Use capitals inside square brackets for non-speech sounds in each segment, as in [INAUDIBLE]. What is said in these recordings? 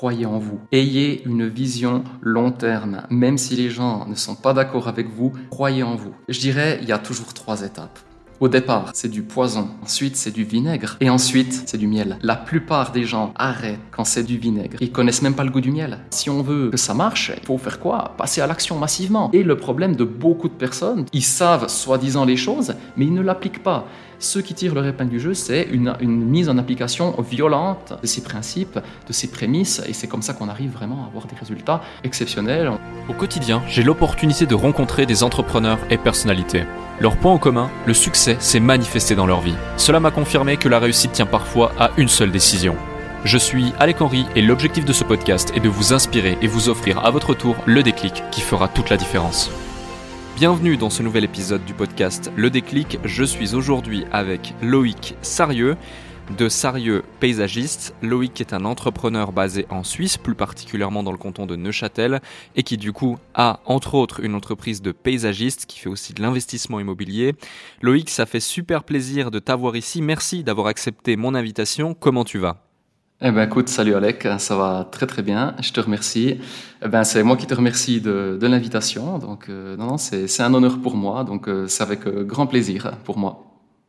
croyez en vous. Ayez une vision long terme. Même si les gens ne sont pas d'accord avec vous, croyez en vous. Je dirais, il y a toujours trois étapes. Au départ, c'est du poison. Ensuite, c'est du vinaigre. Et ensuite, c'est du miel. La plupart des gens arrêtent quand c'est du vinaigre. Ils connaissent même pas le goût du miel. Si on veut que ça marche, il faut faire quoi? Passer à l'action massivement. Et le problème de beaucoup de personnes, ils savent soi-disant les choses, mais ils ne l'appliquent pas. Ceux qui tirent leur épingle du jeu, c'est une, une, mise en application violente de ces principes, de ces prémices, et c'est comme ça qu'on arrive vraiment à avoir des résultats exceptionnels. Au quotidien, j'ai l'opportunité de rencontrer des entrepreneurs et personnalités. Leur point en commun, le succès s'est manifesté dans leur vie. Cela m'a confirmé que la réussite tient parfois à une seule décision. Je suis Alec Henry et l'objectif de ce podcast est de vous inspirer et vous offrir à votre tour le déclic qui fera toute la différence. Bienvenue dans ce nouvel épisode du podcast Le déclic. Je suis aujourd'hui avec Loïc Sarieux de Sarieux Paysagiste. Loïc est un entrepreneur basé en Suisse, plus particulièrement dans le canton de Neuchâtel, et qui du coup a entre autres une entreprise de paysagiste qui fait aussi de l'investissement immobilier. Loïc, ça fait super plaisir de t'avoir ici. Merci d'avoir accepté mon invitation. Comment tu vas? Eh ben écoute, salut Alec, ça va très très bien, je te remercie. Eh ben c'est moi qui te remercie de, de l'invitation, donc euh, non, non c'est un honneur pour moi, donc euh, c'est avec euh, grand plaisir pour moi.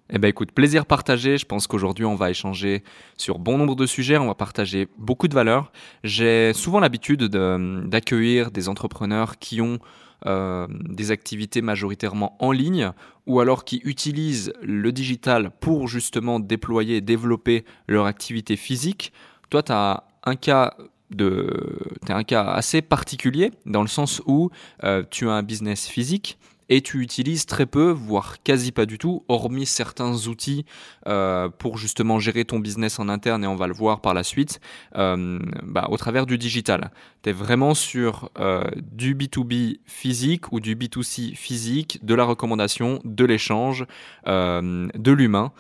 Eh ben écoute, plaisir partagé. Je pense qu'aujourd'hui on va échanger sur bon nombre de sujets, on va partager beaucoup de valeurs. J'ai souvent l'habitude d'accueillir des entrepreneurs qui ont euh, des activités majoritairement en ligne ou alors qui utilisent le digital pour justement déployer et développer leur activité physique. Toi, tu as un cas de, un cas assez particulier dans le sens où euh, tu as un business physique et tu utilises très peu, voire quasi pas du tout, hormis certains outils euh, pour justement gérer ton business en interne, et on va le voir par la suite, euh, bah, au travers du digital. Tu es vraiment sur euh, du B2B physique ou du B2C physique, de la recommandation, de l'échange, de l'humain,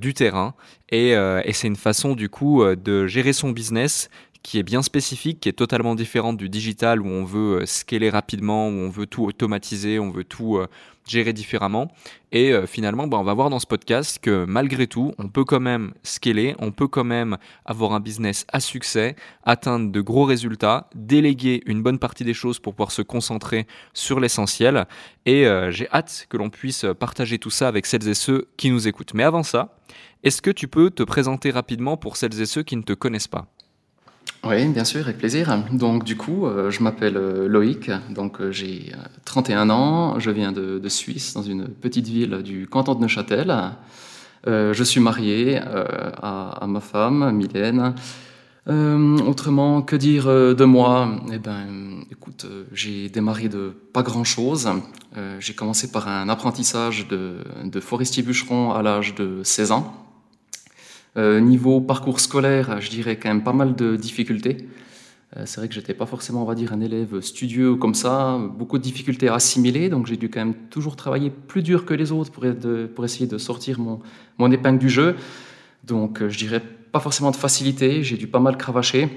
du terrain. Et, et c'est une façon du coup de gérer son business qui est bien spécifique, qui est totalement différente du digital où on veut euh, scaler rapidement, où on veut tout automatiser, on veut tout euh, gérer différemment. Et euh, finalement, bah, on va voir dans ce podcast que malgré tout, on peut quand même scaler, on peut quand même avoir un business à succès, atteindre de gros résultats, déléguer une bonne partie des choses pour pouvoir se concentrer sur l'essentiel. Et j'ai hâte que l'on puisse partager tout ça avec celles et ceux qui nous écoutent. Mais avant ça, est-ce que tu peux te présenter rapidement pour celles et ceux qui ne te connaissent pas? Oui, bien sûr, avec plaisir. Donc, du coup, euh, je m'appelle euh, Loïc, donc euh, j'ai 31 ans, je viens de, Suisse, dans une petite ville du canton de Neuchâtel. je suis marié à, ma femme, Mylène. autrement, que dire de moi? Eh ben, écoute, j'ai démarré de pas grand-chose. j'ai commencé par un apprentissage de, forestier bûcheron à l'âge de 16 ans. Euh, niveau parcours scolaire, je dirais quand même pas mal de difficultés. Euh, c'est vrai que j'étais pas forcément, on va dire, un élève studieux comme ça, beaucoup de difficultés à assimiler, donc j'ai dû quand même toujours travailler plus dur que les autres pour, essayer de sortir mon, mon épingle du jeu. Donc euh, je dirais pas forcément de facilité, j'ai dû pas mal cravacher.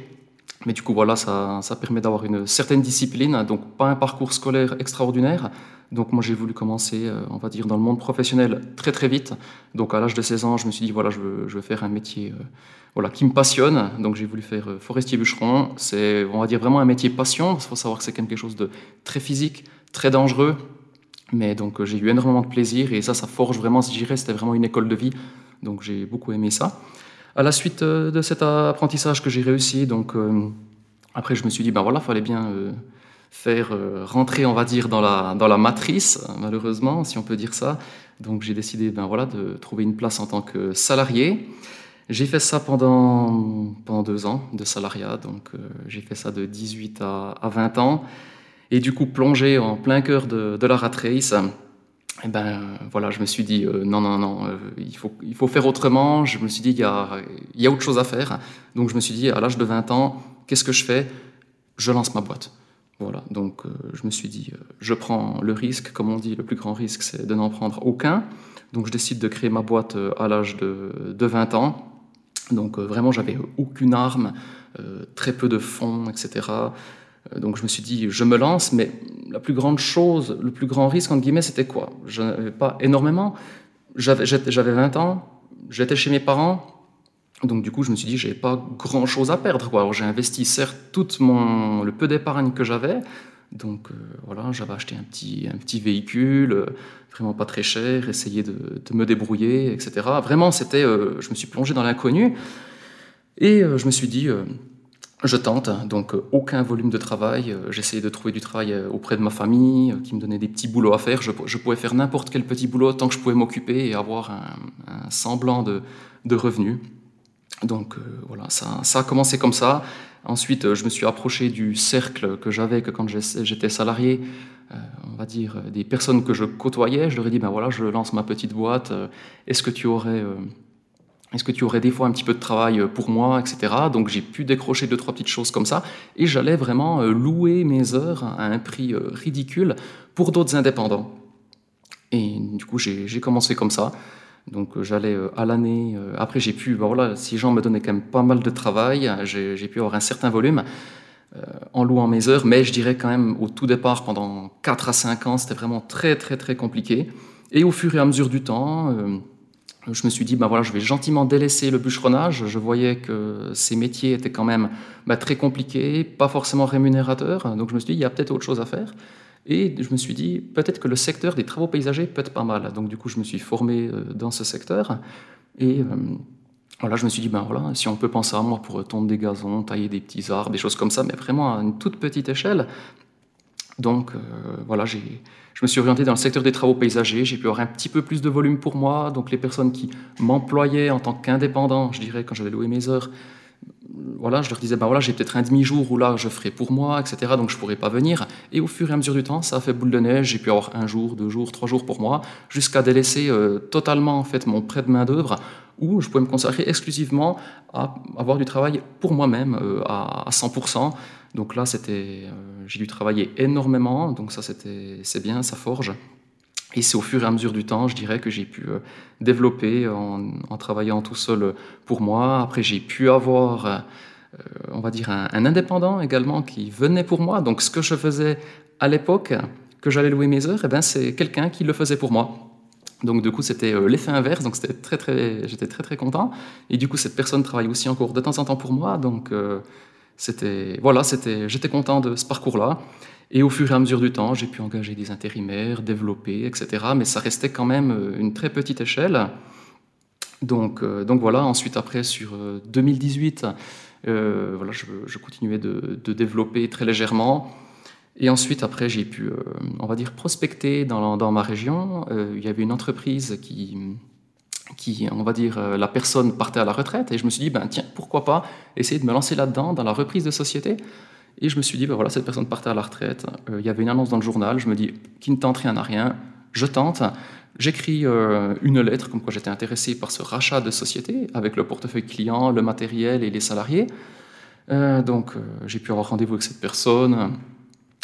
Mais du coup, voilà, ça, ça permet d'avoir une certaine discipline, donc pas un parcours scolaire extraordinaire. Donc moi, j'ai voulu commencer, euh, on va dire, dans le monde professionnel très très vite. Donc à l'âge de 16 ans, je me suis dit, voilà, je veux, je veux faire un métier euh, voilà, qui me passionne. Donc j'ai voulu faire euh, forestier bûcheron. C'est, on va dire, vraiment un métier passion. Il faut savoir que c'est quelque chose de très physique, très dangereux. Mais donc j'ai eu énormément de plaisir et ça, ça forge vraiment, je dirais, c'était vraiment une école de vie. Donc j'ai beaucoup aimé ça. À la suite euh, de cet apprentissage que j'ai réussi, donc euh, après je me suis dit ben voilà, fallait bien euh, faire rentrer, on va dire, dans la, dans la matrice, malheureusement, si on peut dire ça. Donc j'ai décidé ben voilà, de trouver une place en tant que salarié. J'ai fait ça pendant, pendant deux ans de salariat, donc j'ai fait ça de 18 à, à, 20 ans. Et du coup, plongé en plein cœur de, de la rat race, et eh ben voilà, je me suis dit euh, non, non, non, euh, il, faut, il faut faire autrement. Je me suis dit il y a, il y a autre chose à faire. Donc je me suis dit à l'âge de 20 ans, qu'est-ce que je fais? Je lance ma boîte. Voilà, donc euh, je me suis dit je prends le risque, comme on dit, le plus grand risque c'est de n'en prendre aucun. Donc je décide de créer ma boîte à l'âge de, de 20 ans. Donc vraiment j'avais aucune arme, très peu de fonds, etc. Euh, donc je me suis dit, je me lance, mais la plus grande chose, le plus grand risque, entre guillemets, c'était quoi? Je n'avais pas énormément. J'avais 20 ans, j'étais chez mes parents, Donc du coup, je me suis dit, j'avais pas grand-chose à perdre. Alors j'ai investi certes tout mon, le peu d'épargne que j'avais. Donc euh, voilà, j'avais acheté un petit, un petit véhicule, euh, vraiment pas très cher, essayé de, me débrouiller, etc. Vraiment, c'était, je me suis plongé dans l'inconnu. Et je me suis dit, je tente, donc aucun volume de travail. J'essayais de trouver du travail auprès de ma famille, qui me donnait des petits boulots à faire. Je, pouvais faire n'importe quel petit boulot tant que je pouvais m'occuper et avoir un, semblant de, de revenus. Donc euh, voilà, ça, ça, a commencé comme ça. Ensuite, euh, je me suis approché du cercle que j'avais que quand j'étais salarié, euh, on va dire des personnes que je côtoyais. Je leur ai dit ben voilà, je lance ma petite boîte. Est-ce que tu aurais est-ce que tu aurais des fois un petit peu de travail pour moi, etc. Donc j'ai pu décrocher deux, trois petites choses comme ça. Et j'allais vraiment louer mes heures à un prix ridicule pour d'autres indépendants. Et du coup, j'ai commencé comme ça. Donc euh, j'allais euh, à l'année. Euh, après, j'ai pu, ben voilà, si gens me donnaient quand même pas mal de travail, j'ai pu avoir un certain volume en louant mes heures, mais je dirais quand même au tout départ, pendant 4 à 5 ans, c'était vraiment très très très compliqué. Et au fur et à mesure du temps, je me suis dit, ben voilà, je vais gentiment délaisser le bûcheronnage. Je voyais que ces métiers étaient quand même ben, très compliqués, pas forcément rémunérateurs. Donc je me suis dit, il y a peut-être autre chose à faire. Et je me suis dit, peut-être que le secteur des travaux paysagers peut être pas mal. Donc du coup, je me suis formé euh, dans ce secteur. Et euh, voilà, je me suis dit, ben voilà, si on peut penser à moi pour tondre des gazons, tailler des petits arbres, des choses comme ça, mais vraiment à une toute petite échelle. Donc euh, voilà, je me suis orienté dans le secteur des travaux paysagers. J'ai pu avoir un petit peu plus de volume pour moi. Donc les personnes qui m'employaient en tant qu'indépendant, je dirais, quand j'avais loué mes heures, voilà, je leur disais, ben voilà, j'ai peut-être un demi-jour où là, je ferai pour moi, etc. Donc je pourrais pas venir. Et au fur et à mesure du temps, ça a fait boule de neige. J'ai pu avoir un jour, deux jours, trois jours pour moi, jusqu'à délaisser euh, totalement en fait mon prêt de main d'œuvre, où je pouvais me consacrer exclusivement à avoir du travail pour moi-même euh, à, 100%. Donc là, euh, j'ai dû travailler énormément. Donc ça, c'était, c'est bien, ça forge. Et c'est au fur et à mesure du temps, je dirais, que j'ai pu euh, développer en, travaillant tout seul pour moi. Après, j'ai pu avoir, euh, on va dire, un, indépendant également qui venait pour moi. Donc, ce que je faisais à l'époque, que j'allais louer mes heures, eh ben, c'est quelqu'un qui le faisait pour moi. Donc, du coup, c'était l'effet inverse. Donc, c'était très, très, j'étais très, très content. Et du coup, cette personne travaille aussi encore de temps en temps pour moi. Donc, c'était, voilà, c'était, j'étais content de ce parcours-là. Et au fur et à mesure du temps, j'ai pu engager des intérimaires, développer, etc. Mais ça restait quand même euh, une très petite échelle. Donc, euh, donc voilà, ensuite après, sur 2018, euh, voilà, je, continuais de, développer très légèrement. Et ensuite, après, j'ai pu, on va dire, prospecter dans, dans ma région. il y avait une entreprise qui, qui, on va dire, la personne partait à la retraite. Et je me suis dit, ben, tiens, pourquoi pas essayer de me lancer là-dedans, dans la reprise de société et je me suis dit, ben voilà, cette personne partait à la retraite. Euh, il y avait une annonce dans le journal. Je me dis, qui ne tente rien à rien, je tente. J'écris euh, une lettre comme quoi j'étais intéressé par ce rachat de société avec le portefeuille client, le matériel et les salariés. Euh, donc j'ai pu avoir rendez-vous avec cette personne.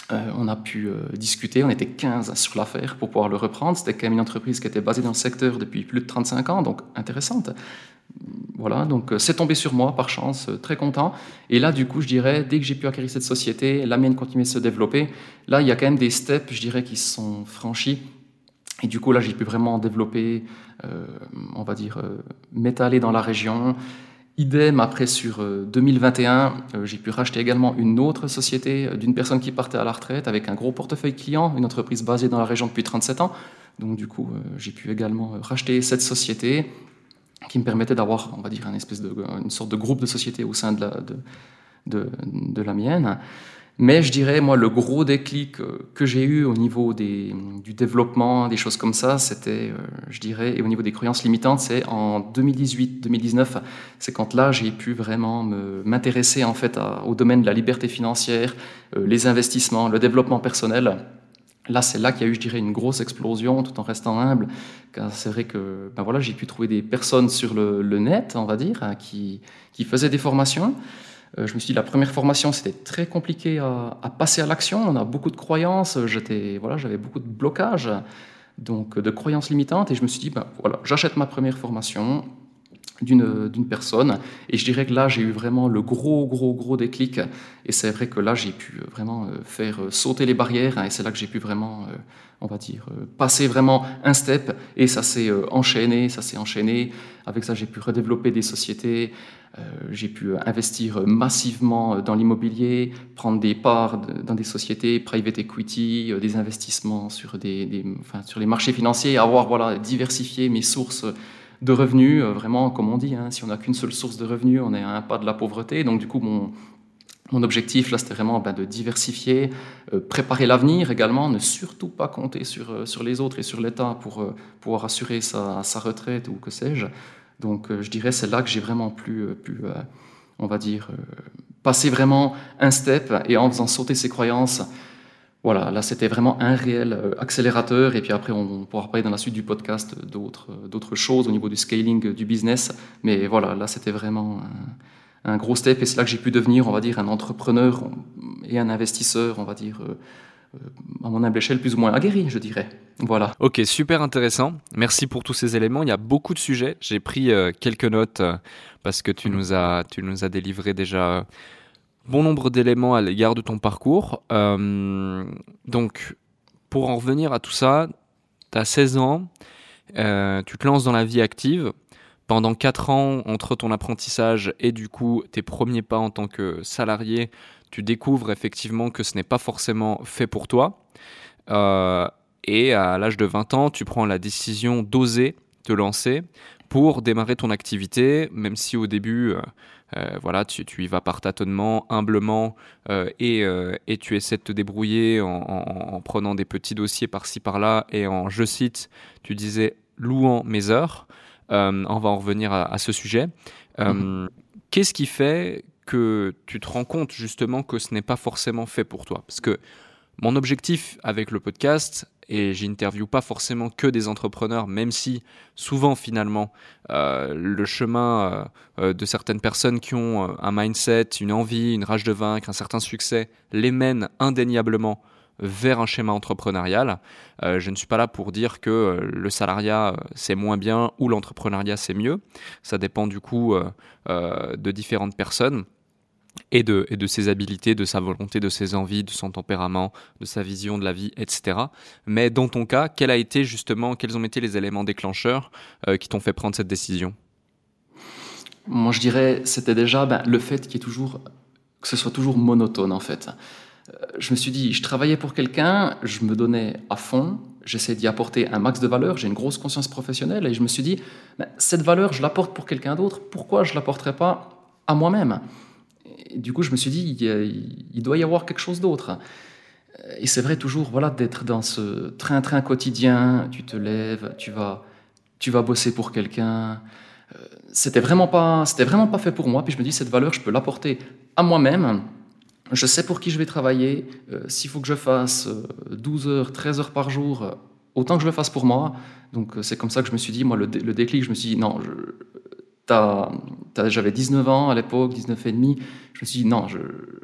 On a pu discuter. On était 15 sur l'affaire pour pouvoir le reprendre. C'était quand même une entreprise qui était basée dans le secteur depuis plus de 35 ans, donc intéressante voilà, donc euh, c'est tombé sur moi par chance, euh, très content. Et là, du coup, je dirais, dès que j'ai pu acquérir cette société, la mienne continue de se développer. Là, il y a quand même des steps, je dirais, qui sont franchis. Et du coup, là, j'ai pu vraiment développer, euh, on va dire, m'étaler dans la région. Idem, après, sur 2021, j'ai pu racheter également une autre société d'une personne qui partait à la retraite avec un gros portefeuille client, une entreprise basée dans la région depuis 37 ans. Donc, du coup, j'ai pu également racheter cette société qui me permettait d'avoir, on va dire, une, espèce de, une sorte de groupe de société au sein de la, de, de, la mienne. Mais je dirais, moi, le gros déclic euh, que j'ai eu au niveau des, du développement, des choses comme ça, c'était, euh, je dirais, et au niveau des croyances limitantes, c'est en 2018-2019, c'est quand là, j'ai pu vraiment m'intéresser en fait au domaine de la liberté financière, euh, les investissements, le développement personnel. Là, c'est là qu'il y a eu, je dirais, une grosse explosion, tout en restant humble. C'est vrai que ben voilà, j'ai pu trouver des personnes sur le, net, on va dire, hein, qui, qui, faisaient des formations. Euh, je me suis dit, la première formation, c'était très compliqué à, passer à l'action. On a beaucoup de croyances. J'étais, voilà, j'avais beaucoup de blocages, donc de croyances limitantes. Et je me suis dit, ben voilà, j'achète ma première formation. D'une personne. Et je dirais que là, j'ai eu vraiment le gros, gros, gros déclic. Et c'est vrai que là, j'ai pu vraiment faire sauter les barrières. Hein, et c'est là que j'ai pu vraiment, on va dire, passer vraiment un step. Et ça s'est enchaîné, ça s'est enchaîné. Avec ça, j'ai pu redévelopper des sociétés. j'ai pu investir massivement dans l'immobilier, prendre des parts dans des sociétés, private equity, des investissements sur, des, enfin, sur les marchés financiers, avoir voilà, diversifié mes sources de revenus, euh, vraiment, comme on dit, hein, si on n'a qu'une seule source de revenus, on est à un pas de la pauvreté. Donc, du coup, mon, mon objectif, là, c'était vraiment ben, de diversifier, euh, préparer l'avenir également, ne surtout pas compter sur, euh, sur les autres et sur l'État pour pouvoir assurer sa, sa, retraite ou que sais-je. Donc, je dirais, c'est là que j'ai vraiment pu, pu on va dire, passer vraiment un step et en faisant sauter ses croyances, voilà, là c'était vraiment un réel euh, accélérateur et puis après on pourra parler dans la suite du podcast d'autres, euh, choses au niveau du scaling du business. Mais voilà, là c'était vraiment un, gros step et c'est là que j'ai pu devenir, on va dire, un entrepreneur et un investisseur, on va dire, euh, à mon humble échelle plus ou moins aguerri, je dirais. Voilà. Ok, super intéressant. Merci pour tous ces éléments. Il y a beaucoup de sujets. J'ai pris quelques notes parce que tu nous as, tu nous as délivré déjà bon nombre d'éléments à l'égard de ton parcours. Euh, donc, pour en revenir à tout ça, tu as 16 ans, euh, tu te lances dans la vie active. Pendant 4 ans, entre ton apprentissage et du coup tes premiers pas en tant que salarié, tu découvres effectivement que ce n'est pas forcément fait pour toi. Euh, et à l'âge de 20 ans, tu prends la décision d'oser te lancer pour démarrer ton activité, même si au début, voilà, tu, y vas par tâtonnement, humblement, euh, euh, et, tu essaies de te débrouiller en, prenant des petits dossiers par-ci par-là, et en, je cite, tu disais, louant mes heures. on va en revenir à, ce sujet. Mhm. Qu'est-ce qui fait que tu te rends compte justement que ce n'est pas forcément fait pour toi? Parce que mon objectif avec le podcast, et j'interviewe pas forcément que des entrepreneurs, même si souvent finalement euh, le chemin euh, euh, de certaines personnes qui ont un mindset, une envie, une rage de vaincre, un certain succès, les mène indéniablement vers un schéma entrepreneurial. je ne suis pas là pour dire que le salariat c'est moins bien ou l'entrepreneuriat c'est mieux. Ça dépend du coup de différentes personnes et de, ses habilités, de sa volonté, de ses envies, de son tempérament, de sa vision de la vie, etc. Mais dans ton cas, quel a été justement, quels ont été les éléments déclencheurs euh, qui t'ont fait prendre cette décision? Moi, je dirais, c'était déjà ben, le fait qu'il toujours, que ce soit toujours monotone, en fait. Euh, je me suis dit, je travaillais pour quelqu'un, je me donnais à fond, j'essaie d'y apporter un max de valeur, j'ai une grosse conscience professionnelle, et je me suis dit, ben, cette valeur, je l'apporte pour quelqu'un d'autre, pourquoi je ne l'apporterais pas à moi-même? Du coup, je me suis dit, il, doit y avoir quelque chose d'autre. Et c'est vrai toujours, voilà, d'être dans ce train-train quotidien. Tu te lèves, tu vas, tu vas bosser pour quelqu'un. Euh, c'était vraiment pas, c'était vraiment pas fait pour moi. Puis je me dis, cette valeur, je peux l'apporter à moi-même. Je sais pour qui je vais travailler. Euh, s'il faut que je fasse 12 euh, heures, 13 heures par jour, autant que je le fasse pour moi. Donc c'est comme ça que je me suis dit, moi, le, le déclic, je me suis dit, non, je, j'avais 19 ans à l'époque, 19 et demi. Je me suis dit, non,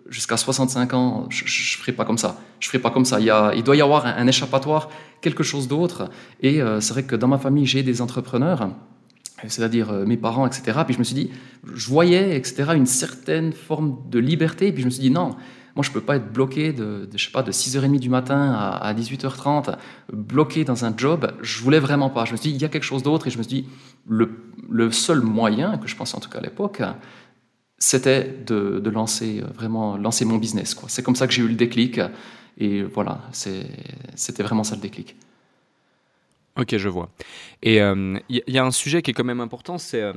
jusqu'à 65 ans, je ne ferai pas comme ça. Je ferai pas comme ça. Il, y a, il doit y avoir un, échappatoire, quelque chose d'autre. Et euh, c'est vrai que dans ma famille, j'ai des entrepreneurs, c'est-à-dire euh, mes parents, etc. Puis je me suis dit, je voyais, etc., une certaine forme de liberté. Puis je me suis dit, non, moi, je ne peux pas être bloqué de, je sais pas, de 6h30 du matin à, 18h30, bloqué dans un job. Je voulais vraiment pas. Je me suis dit, il y a quelque chose d'autre. Et je me suis dit, le, seul moyen, que je pensais en tout cas à l'époque, c'était de, lancer vraiment lancer mon business. C'est comme ça que j'ai eu le déclic. Et voilà, c'était vraiment ça le déclic. Ok, je vois. Et il euh, y, a un sujet qui est quand même important, c'est euh,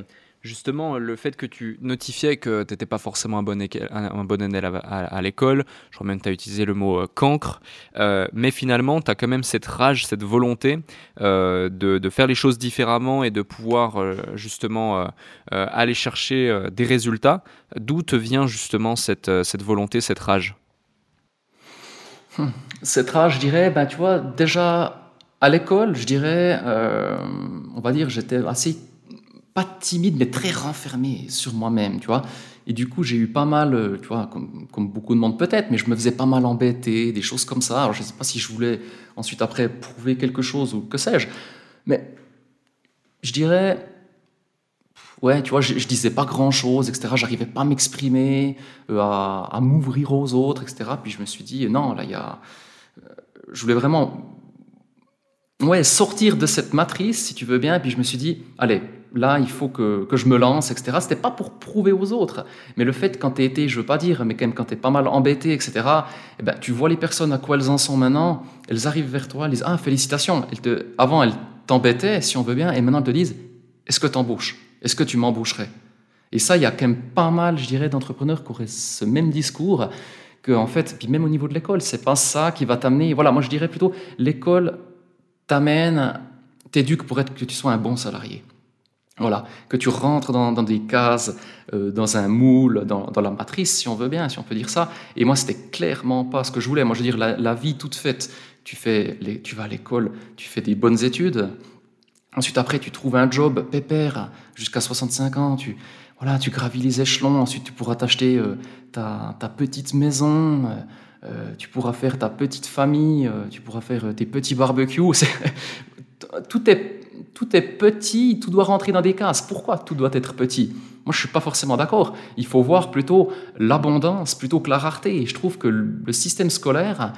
justement le fait que tu notifiais que tu n'étais pas forcément un bon, un bon à, l'école, je crois même que tu as utilisé le mot euh, cancre, euh, mais finalement tu as quand même cette rage, cette volonté euh, de, faire les choses différemment et de pouvoir justement aller chercher des résultats. D'où te vient justement cette, cette volonté, cette rage? Hum, Cette rage, je dirais, ben, tu vois, déjà à l'école, je dirais, on va dire, j'étais assez pas timide, mais très renfermé sur moi-même, tu vois. Et du coup, j'ai eu pas mal, euh, tu vois, comme, beaucoup de monde peut-être, mais je me faisais pas mal embêter, des choses comme ça. Alors, je ne sais pas si je voulais ensuite après prouver quelque chose ou que sais-je. Mais je dirais, ouais, tu vois, je, je disais pas grand chose, etc. J'arrivais pas à m'exprimer, euh, à, m'ouvrir aux autres, etc. Puis je me suis dit, non, là, il y a. euh, Je voulais vraiment. Ouais, sortir de cette matrice, si tu veux bien. Puis je me suis dit, allez, là, il faut que, que je me lance, etc. C'était pas pour prouver aux autres, mais le fait, quand tu été, je veux pas dire, mais quand même quand pas mal embêté, etc., eh ben, tu vois les personnes à quoi elles en sont maintenant, elles arrivent vers toi, elles disent, ah, félicitations. Te, avant, elles t'embêtaient, si on veut bien, et maintenant elles te disent, est-ce que tu embauches Est-ce que tu m'embaucherais? Et ça, il y a quand même pas mal, je dirais, d'entrepreneurs qui auraient ce même discours, que en fait, puis même au niveau de l'école, c'est pas ça qui va t'amener. Voilà, moi je dirais plutôt, l'école t'amène, t'éduque pour être que tu sois un bon salarié. Voilà, que tu rentres dans, des cases, euh, dans un moule, dans, la matrice, si on veut bien, si on peut dire ça. Et moi, c'était clairement pas ce que je voulais. Moi, je veux dire, la, vie toute faite, tu, fais tu vas à l'école, tu fais des bonnes études. Ensuite, après, tu trouves un job pépère jusqu'à 65 ans. Tu, voilà, tu gravis les échelons. Ensuite, tu pourras t'acheter euh, ta, petite maison. Euh, tu pourras faire ta petite famille. Tu pourras faire tes petits barbecues. [LAUGHS] tout est tout est petit, tout doit rentrer dans des cases. Pourquoi tout doit être petit? Moi, je suis pas forcément d'accord. Il faut voir plutôt l'abondance plutôt que la rareté. Et je trouve que le système scolaire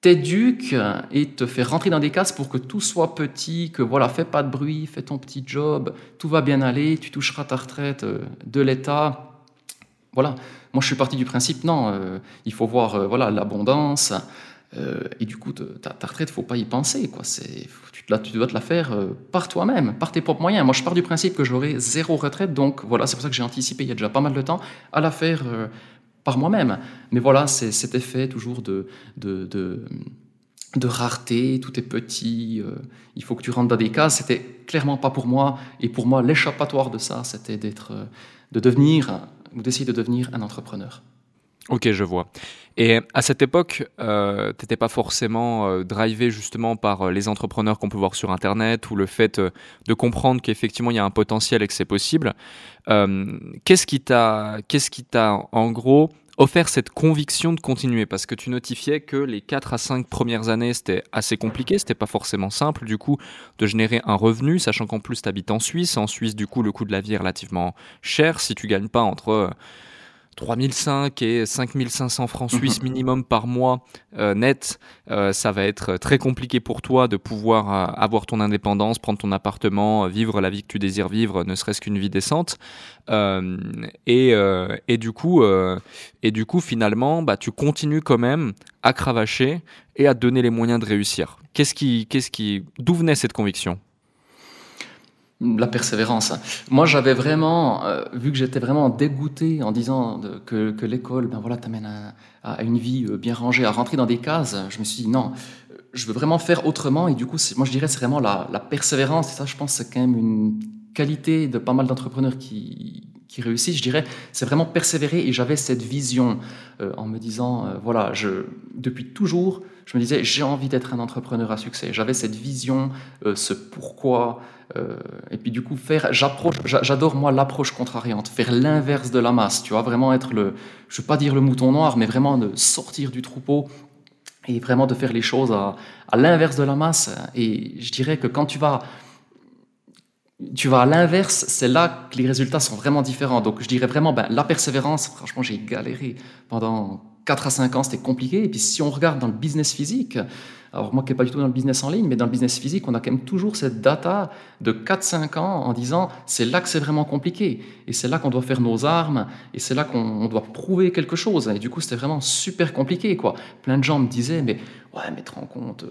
t'éduque et te fait rentrer dans des cases pour que tout soit petit, que voilà, fais pas de bruit, fais ton petit job, tout va bien aller, tu toucheras ta retraite euh, de l'État. Voilà. Moi, je suis parti du principe, non, euh, il faut voir euh, voilà l'abondance. Et du coup, ta, ta retraite, faut pas y penser. Quoi. La, tu dois te la faire euh, par toi-même, par tes propres moyens. Moi, je pars du principe que j'aurai zéro retraite, donc voilà, c'est pour ça que j'ai anticipé il y a déjà pas mal de temps à la faire euh, par moi-même. Mais voilà, c'est cet effet toujours de, de, de, rareté, tout est petit, il faut que tu rentres dans des cases. C'était clairement pas pour moi. Et pour moi, l'échappatoire de ça, c'était d'être, de devenir, ou d'essayer de devenir un entrepreneur. Ok, je vois. Et à cette époque, euh, tu n'étais pas forcément euh, drivé justement par euh, les entrepreneurs qu'on peut voir sur Internet ou le fait euh, de comprendre qu'effectivement il y a un potentiel et que c'est possible. Euh, qu'est-ce qui t'a, qu'est-ce qui t'a en gros offert cette conviction de continuer? Parce que tu notifiais que les 4 à 5 premières années, c'était assez compliqué, c'était pas forcément simple du coup de générer un revenu, sachant qu'en plus tu habites en Suisse. En Suisse, du coup, le coût de la vie est relativement cher. Si tu gagnes pas entre 3005 et 5500 francs suisses minimum par mois euh, net, euh, ça va être très compliqué pour toi de pouvoir euh, avoir ton indépendance, prendre ton appartement, vivre la vie que tu désires vivre, ne serait-ce qu'une vie décente. Et, et, du coup, et du coup, finalement, bah, tu continues quand même à cravacher et à te donner les moyens de réussir. Qu'est-ce qui, qu'est-ce qui, d'où venait cette conviction? La persévérance. Moi, j'avais vraiment, euh, vu que j'étais vraiment dégoûté en disant que, l'école, ben voilà, t'amène à, une vie euh, bien rangée, à rentrer dans des cases. Je me suis dit non, je veux vraiment faire autrement. Et du coup, moi, je dirais, c'est vraiment la, persévérance. Et ça, je pense, c'est quand même une qualité de pas mal d'entrepreneurs qui, réussissent. Je dirais, c'est vraiment persévérer. Et j'avais cette vision euh, en me disant, voilà, depuis toujours, je me disais, j'ai envie d'être un entrepreneur à succès. J'avais cette vision, ce pourquoi. Euh, et puis du coup, faire, j'approche, j'adore moi l'approche contrariante, faire l'inverse de la masse. Tu vois, vraiment être le, je veux pas dire le mouton noir, mais vraiment de sortir du troupeau et vraiment de faire les choses à, l'inverse de la masse. Et je dirais que quand tu vas tu vas à l'inverse, c'est là que les résultats sont vraiment différents. Donc je dirais vraiment, ben, la persévérance, franchement, j'ai galéré pendant 4 à 5 ans, c'était compliqué. Et puis si on regarde dans le business physique, alors moi qui n'ai pas du tout dans le business en ligne, mais dans le business physique, on a quand même toujours cette data de 4-5 ans en disant c'est là que c'est vraiment compliqué. Et c'est là qu'on doit faire nos armes, et c'est là qu'on doit prouver quelque chose. Et du coup, c'était vraiment super compliqué. quoi. Plein de gens me disaient, mais ouais, mais te rends compte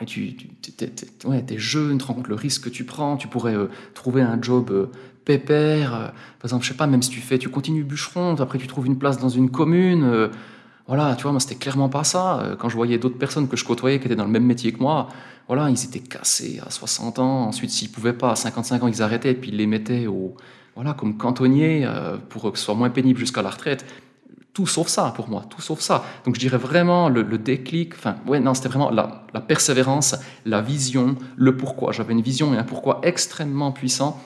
et tu, t'es, ouais, es jeune, tu te rends compte le risque que tu prends, tu pourrais euh, trouver un job euh, pépère, euh, par exemple, je sais pas, même si tu fais, tu continues bûcheron, après tu trouves une place dans une commune, euh, voilà, tu vois, moi c'était clairement pas ça. Euh, quand je voyais d'autres personnes que je côtoyais qui étaient dans le même métier que moi, voilà, ils étaient cassés à 60 ans, ensuite s'ils pouvaient pas, à 55 ans, ils arrêtaient, et puis ils les mettaient au, voilà, comme cantonniers pour que ce soit moins pénible jusqu'à la retraite tout sauf ça pour moi, tout sauf ça. Donc je dirais vraiment le, déclic, enfin, ouais, non, c'était vraiment la, persévérance, la vision, le pourquoi. J'avais une vision et un pourquoi extrêmement puissant.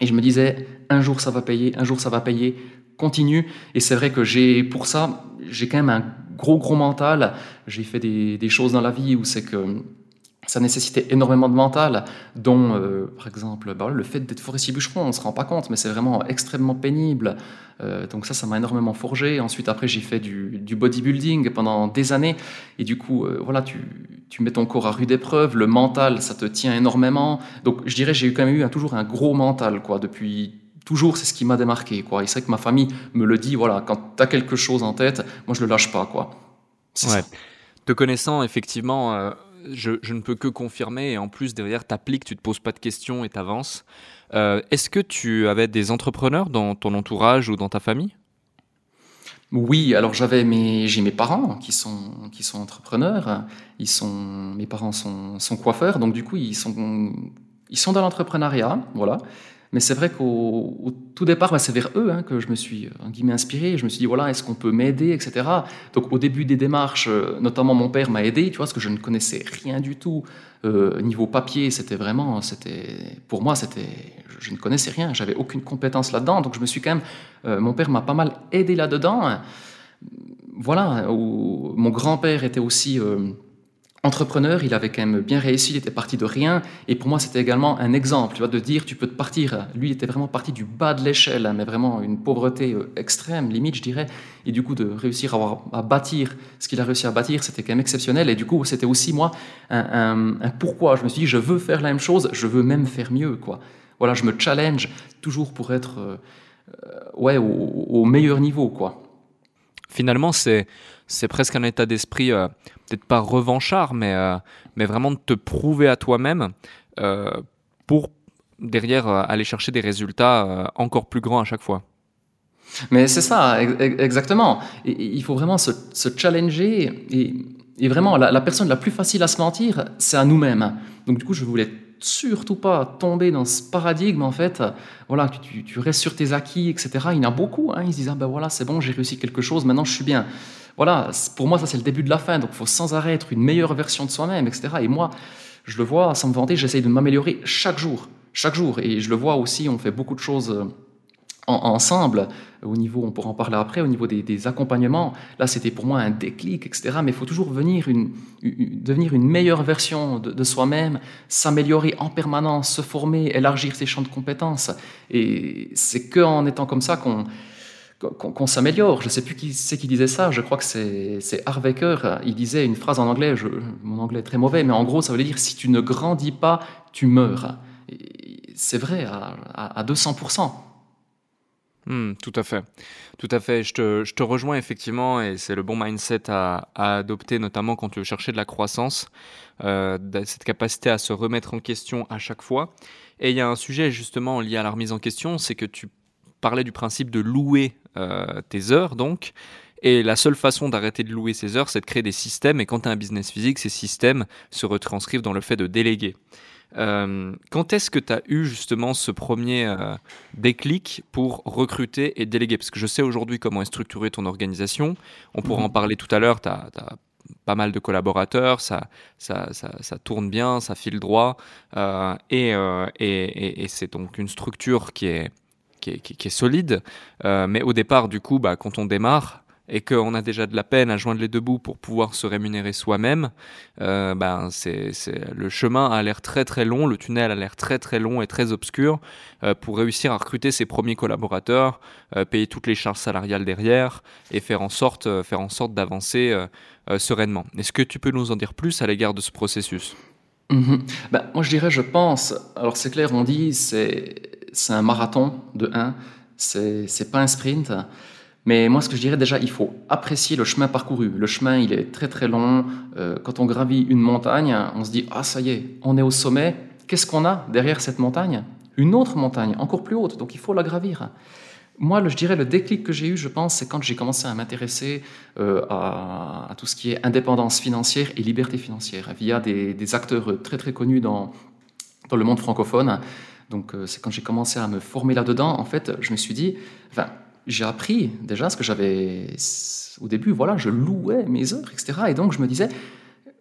Et je me disais, un jour ça va payer, un jour ça va payer, continue. Et c'est vrai que j'ai, pour ça, j'ai quand même un gros, gros mental. J'ai fait des, des, choses dans la vie où c'est que ça nécessitait énormément de mental, dont, euh, par exemple, bah, le fait d'être forestier bûcheron, on ne se rend pas compte, mais c'est vraiment extrêmement pénible. Euh, donc ça, ça m'a énormément forgé. Ensuite, après, j'ai fait du, bodybuilding pendant des années. Et du coup, euh, voilà, tu, tu, mets ton corps à rude épreuve. Le mental, ça te tient énormément. Donc, je dirais, j'ai quand même eu toujours un gros mental, quoi, depuis toujours, c'est ce qui m'a démarqué, quoi. Et c'est vrai que ma famille me le dit, voilà, quand tu as quelque chose en tête, moi, je le lâche pas, quoi. Ouais. Te connaissant, effectivement je, ne peux que confirmer. Et en plus, derrière, tu appliques, tu te poses pas de questions et tu avances. Euh, est-ce que tu avais des entrepreneurs dans ton entourage ou dans ta famille? Oui, alors j'avais mes, j'ai mes parents qui sont, qui sont entrepreneurs. Ils sont, mes parents sont, sont coiffeurs, donc du coup ils sont, ils sont dans l'entrepreneuriat, voilà. Mais c'est vrai qu'au tout départ, bah, c'est vers eux hein, que je me suis euh, inspiré. Je me suis dit, voilà, est-ce qu'on peut m'aider, etc. Donc au début des démarches, euh, notamment mon père m'a aidé, tu vois, parce que je ne connaissais rien du tout. Euh, niveau papier, c'était vraiment, c'était, pour moi, c'était, je ne connaissais rien, j'avais aucune compétence là-dedans. Donc je me suis quand même, mon père m'a pas mal aidé là-dedans. Voilà, mon grand-père était aussi entrepreneur, il avait quand même bien réussi, il était parti de rien. Et pour moi, c'était également un exemple, tu vois, de dire, tu peux te partir. Lui, il était vraiment parti du bas de l'échelle, hein, mais vraiment une pauvreté euh, extrême, limite, je dirais. Et du coup, de réussir à, bâtir ce qu'il a réussi à bâtir, c'était quand même exceptionnel. Et du coup, c'était aussi, moi, un, pourquoi. Je me suis dit, je veux faire la même chose, je veux même faire mieux, quoi. Voilà, je me challenge toujours pour être, euh, euh, ouais, au, au meilleur niveau, quoi. Finalement, c'est c'est presque un état d'esprit, euh, peut-être pas revanchard, mais, euh, mais vraiment de te prouver à toi-même euh, pour derrière aller chercher des résultats encore plus grands à chaque fois. Mais c'est ça, exactement. il faut vraiment se, challenger et, vraiment la, personne la plus facile à se mentir, c'est à nous-mêmes. Donc du coup, je voulais surtout pas tomber dans ce paradigme en fait. Voilà, tu, restes sur tes acquis, etc. Il y en a beaucoup. Hein, ils se disent ah ben voilà, c'est bon, j'ai réussi quelque chose, maintenant je suis bien voilà, pour moi, ça c'est le début de la fin. Donc il faut sans arrêt être une meilleure version de soi-même, etc. Et moi, je le vois, sans me vanter, j'essaye de m'améliorer chaque jour. Chaque jour. Et je le vois aussi, on fait beaucoup de choses euh, ensemble. Au niveau, on pourra en parler après, au niveau des, accompagnements. Là, c'était pour moi un déclic, etc. Mais il faut toujours venir une, devenir une meilleure version de, de soi-même, s'améliorer en permanence, se former, élargir ses champs de compétences. Et c'est qu'en étant comme ça qu'on qu'on s'améliore. Je ne sais plus qui c'est qui disait ça, je crois que c'est Harvecker. Il disait une phrase en anglais, mon anglais est très mauvais, mais en gros, ça voulait dire si tu ne grandis pas, tu meurs. C'est vrai à, 200%. Hmm, tout à fait, tout à fait. Je te, rejoins effectivement, et c'est le bon mindset à, adopter, notamment quand tu veux chercher de la croissance, euh, cette capacité à se remettre en question à chaque fois. Et il y a un sujet justement lié à la remise en question, c'est que tu parlais du principe de louer euh, tes heures donc. Et la seule façon d'arrêter de louer ces heures, c'est de créer des systèmes. Et quand tu as un business physique, ces systèmes se retranscrivent dans le fait de déléguer. Euh, quand est-ce que tu as eu justement ce premier euh, déclic pour recruter et déléguer? Parce que je sais aujourd'hui comment est structurée ton organisation. On pourra en mhm. parler tout à l'heure. Tu as, pas mal de collaborateurs, ça, ça, ça, tourne bien, ça file droit. et, et, et c'est donc une structure qui est qui est, solide. Euh, mais au départ, du coup, bah, quand on démarre et qu'on a déjà de la peine à joindre les deux bouts pour pouvoir se rémunérer soi-même, ben c'est, le chemin a l'air très très long, le tunnel a l'air très très long et très obscur euh, pour réussir à recruter ses premiers collaborateurs, payer toutes les charges salariales derrière et faire en sorte, faire en sorte d'avancer sereinement. Est-ce que tu peux nous en dire plus à l'égard de ce processus? Ben, Moi je dirais, je pense, alors c'est clair, on dit, c'est c'est un marathon de 1, c'est pas un sprint. Mais moi, ce que je dirais déjà, il faut apprécier le chemin parcouru. Le chemin, il est très très long. Euh, quand on gravit une montagne, on se dit ah ça y est, on est au sommet. Qu'est-ce qu'on a derrière cette montagne? Une autre montagne, encore plus haute. Donc il faut la gravir. Moi, je dirais le déclic que j'ai eu, je pense, c'est quand j'ai commencé à m'intéresser euh, à, tout ce qui est indépendance financière et liberté financière via des, des acteurs très très connus dans, dans le monde francophone. Donc euh, c'est quand j'ai commencé à me former là-dedans, en fait, je me suis dit, enfin, j'ai appris déjà ce que j'avais au début, voilà, je louais mes heures, etc. Et donc je me disais,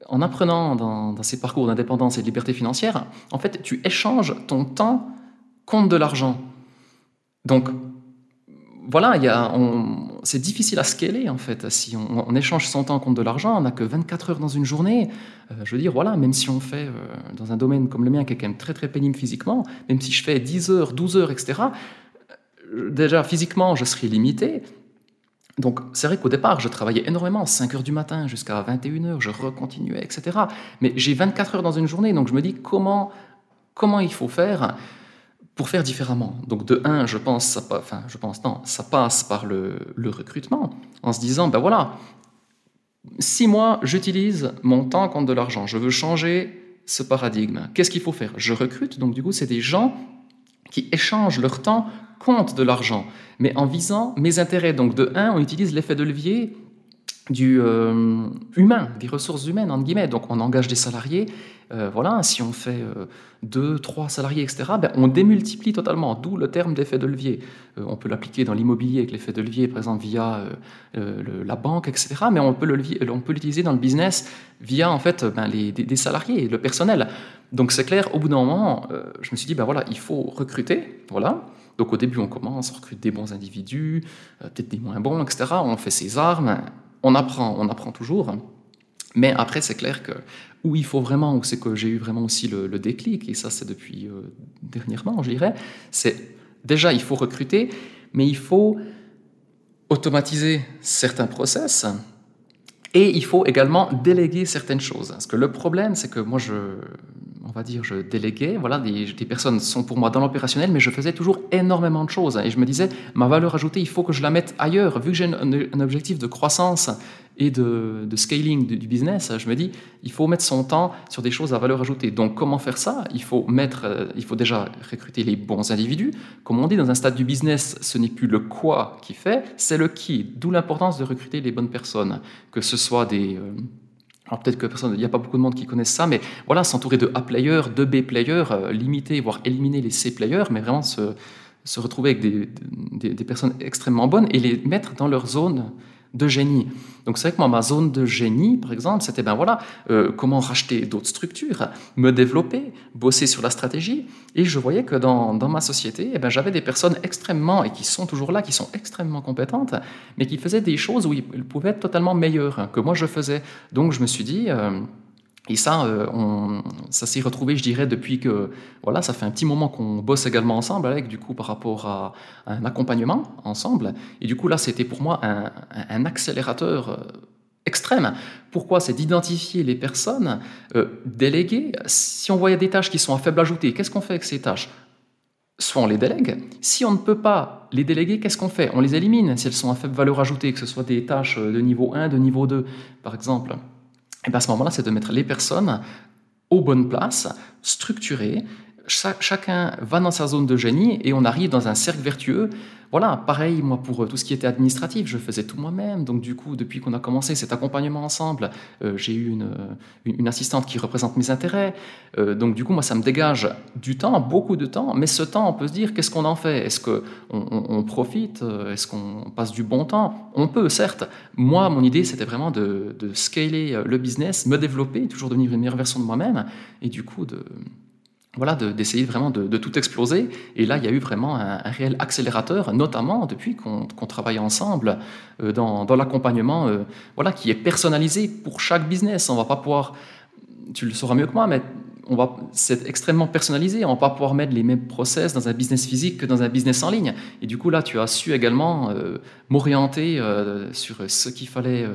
en apprenant dans, ces parcours d'indépendance et de liberté financière, en fait, tu échanges ton temps contre de l'argent. Donc voilà, il y a, c'est difficile à scaler en fait. Si on, échange son temps contre de l'argent, on n'a que 24 heures dans une journée. Euh, je veux dire, voilà, même si on fait dans un domaine comme le mien qui est quand même très très pénible physiquement, même si je fais 10 heures, 12 heures, etc., déjà physiquement, je serai limité. Donc c'est vrai qu'au départ, je travaillais énormément, 5 heures du matin jusqu'à 21 heures, je recontinuais, etc. Mais j'ai 24 heures dans une journée, donc je me dis comment, comment il faut faire pour faire différemment. Donc de un, je pense, ça, enfin, je pense non, ça passe par le, recrutement, en se disant, ben voilà, si moi j'utilise mon temps contre de l'argent, je veux changer ce paradigme, qu'est-ce qu'il faut faire? Je recrute, donc du coup, c'est des gens qui échangent leur temps contre de l'argent, mais en visant mes intérêts. Donc de un, on utilise l'effet de levier du euh, humain, des ressources humaines, entre guillemets. Donc on engage des salariés. Euh, voilà, si on fait euh, deux, trois salariés, etc., ben, on démultiplie totalement, d'où le terme d'effet de levier. on peut l'appliquer dans l'immobilier avec l'effet de levier, par exemple, via la banque, etc., mais on peut l'utiliser dans le business via, en fait, ben, les, des, salariés, le personnel. Donc c'est clair, au bout d'un moment, je me suis dit, ben voilà, il faut recruter, voilà, donc au début, on commence, on recrute des bons individus, peut-être des moins bons, etc. On fait ses armes, on apprend, on apprend toujours. Mais après, c'est clair que où il faut vraiment, où c'est que j'ai eu vraiment aussi le, déclic, et ça c'est depuis euh, dernièrement, je dirais, c'est déjà il faut recruter, mais il faut automatiser certains process et il faut également déléguer certaines choses. Parce que le problème, c'est que moi, je, on va dire, je déléguais. Voilà, des, personnes sont pour moi dans l'opérationnel, mais je faisais toujours énormément de choses. Et je me disais, ma valeur ajoutée, il faut que je la mette ailleurs. Vu que j'ai un, objectif de croissance et de, scaling du, business, je me dis, il faut mettre son temps sur des choses à valeur ajoutée. Donc, comment faire ça? Il faut mettre, euh, il faut déjà recruter les bons individus. Comme on dit dans un stade du business, ce n'est plus le quoi qui fait, c'est le qui. D'où l'importance de recruter les bonnes personnes, que ce soit des euh, alors peut-être que personne, il n'y a pas beaucoup de monde qui connaissent ça, mais voilà, s'entourer de A-players, de B-players, euh, limiter, voire éliminer les C-players, mais vraiment se, retrouver avec des, des, personnes extrêmement bonnes et les mettre dans leur zone de génie. Donc c'est vrai que moi, ma zone de génie, par exemple, c'était ben voilà, euh, comment racheter d'autres structures, me développer, bosser sur la stratégie. Et je voyais que dans, dans ma société, eh ben, j'avais des personnes extrêmement, et qui sont toujours là, qui sont extrêmement compétentes, mais qui faisaient des choses où ils pouvaient être totalement meilleurs que moi je faisais. Donc je me suis dit... Euh, et ça, euh, on, ça s'est retrouvé, je dirais, depuis que, voilà, ça fait un petit moment qu'on bosse également ensemble, avec, du coup, par rapport à, un accompagnement ensemble. Et du coup, là, c'était pour moi un, accélérateur euh, extrême. Pourquoi? C'est d'identifier les personnes euh, déléguées. Si on voyait des tâches qui sont à faible ajouté, qu'est-ce qu'on fait avec ces tâches? Soit on les délègue. Si on ne peut pas les déléguer, qu'est-ce qu'on fait? On les élimine si elles sont à faible valeur ajoutée, que ce soit des tâches de niveau 1, de niveau 2, par exemple. Et bien à ce moment-là, c'est de mettre les personnes aux bonnes places, structurées. Chacun va dans sa zone de génie et on arrive dans un cercle vertueux voilà, pareil, moi, pour euh, tout ce qui était administratif, je faisais tout moi-même. Donc, du coup, depuis qu'on a commencé cet accompagnement ensemble, euh, j'ai eu une, assistante qui représente mes intérêts. Euh, donc, du coup, moi, ça me dégage du temps, beaucoup de temps. Mais ce temps, on peut se dire, qu'est-ce qu'on en fait? Est-ce qu'on on, profite? Est-ce qu'on passe du bon temps? On peut, certes. Moi, mon idée, c'était vraiment de, de scaler le business, me développer, toujours devenir une meilleure version de moi-même. Et du coup, de voilà, d'essayer vraiment de, tout exploser. Et là, il y a eu vraiment un, réel accélérateur, notamment depuis qu'on travaille ensemble euh, dans, l'accompagnement, euh, voilà, qui est personnalisé pour chaque business. On va pas pouvoir, tu le sauras mieux que moi, mais on va, c'est extrêmement personnalisé. On va pas pouvoir mettre les mêmes process dans un business physique que dans un business en ligne. Et du coup, là, tu as su également euh, m'orienter sur ce qu'il fallait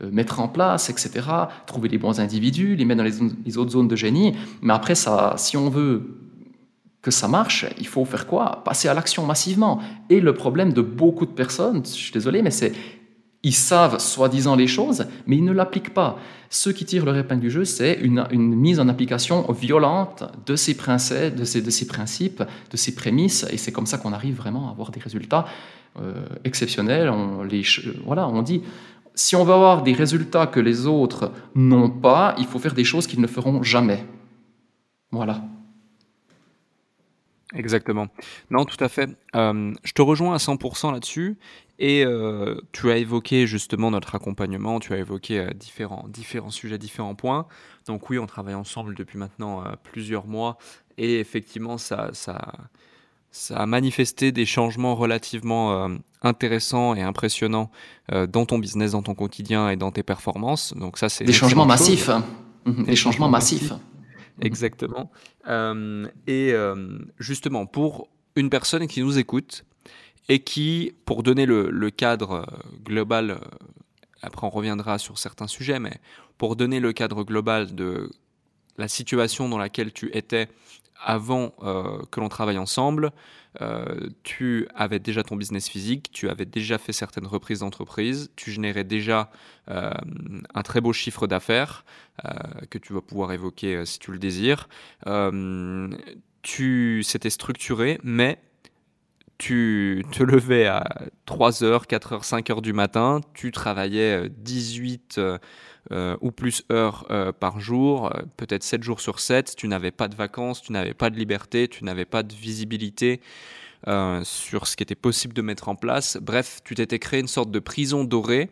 mettre en place, etc., trouver les bons individus, les mettre dans les, autres zones de génie. Mais après, ça, si on veut que ça marche, il faut faire quoi? Passer à l'action massivement. Et le problème de beaucoup de personnes, je suis désolé, mais c'est ils savent soi-disant les choses, mais ils ne l'appliquent pas. Ceux qui tirent le épingle du jeu, c'est une, mise en application violente de ces, de ces, de ces principes, de ces prémices, et c'est comme ça qu'on arrive vraiment à avoir des résultats euh, exceptionnels. Voilà, on dit, si on veut avoir des résultats que les autres n'ont pas, il faut faire des choses qu'ils ne feront jamais. Voilà. Exactement. Non, tout à fait. Euh, je te rejoins à 100% là-dessus. Et euh, tu as évoqué justement notre accompagnement, tu as évoqué euh, différents, différents sujets, différents points. Donc oui, on travaille ensemble depuis maintenant plusieurs mois. Et effectivement, ça, ça, ça a manifesté des changements relativement intéressants et impressionnants dans ton business, dans ton quotidien et dans tes performances. Donc ça, c'est des changements massifs. Des, changements massifs. Exactement. et justement, pour une personne qui nous écoute et qui, pour donner le, cadre euh, global, euh, après on reviendra sur certains sujets, mais pour donner le cadre global de la situation dans laquelle tu étais avant euh, que l'on travaille ensemble, tu avais déjà ton business physique, tu avais déjà fait certaines reprises d'entreprise, tu générais déjà un très beau chiffre d'affaires que tu vas pouvoir évoquer si tu le désires. tu s'étais structuré, mais tu te levais à 3h, 4h, 5h du matin, tu travaillais 18 euh, euh, ou plus heures euh, par jour, peut-être 7 jours sur 7, tu n'avais pas de vacances, tu n'avais pas de liberté, tu n'avais pas de visibilité sur ce qui était possible de mettre en place. Bref, tu t'étais créé une sorte de prison dorée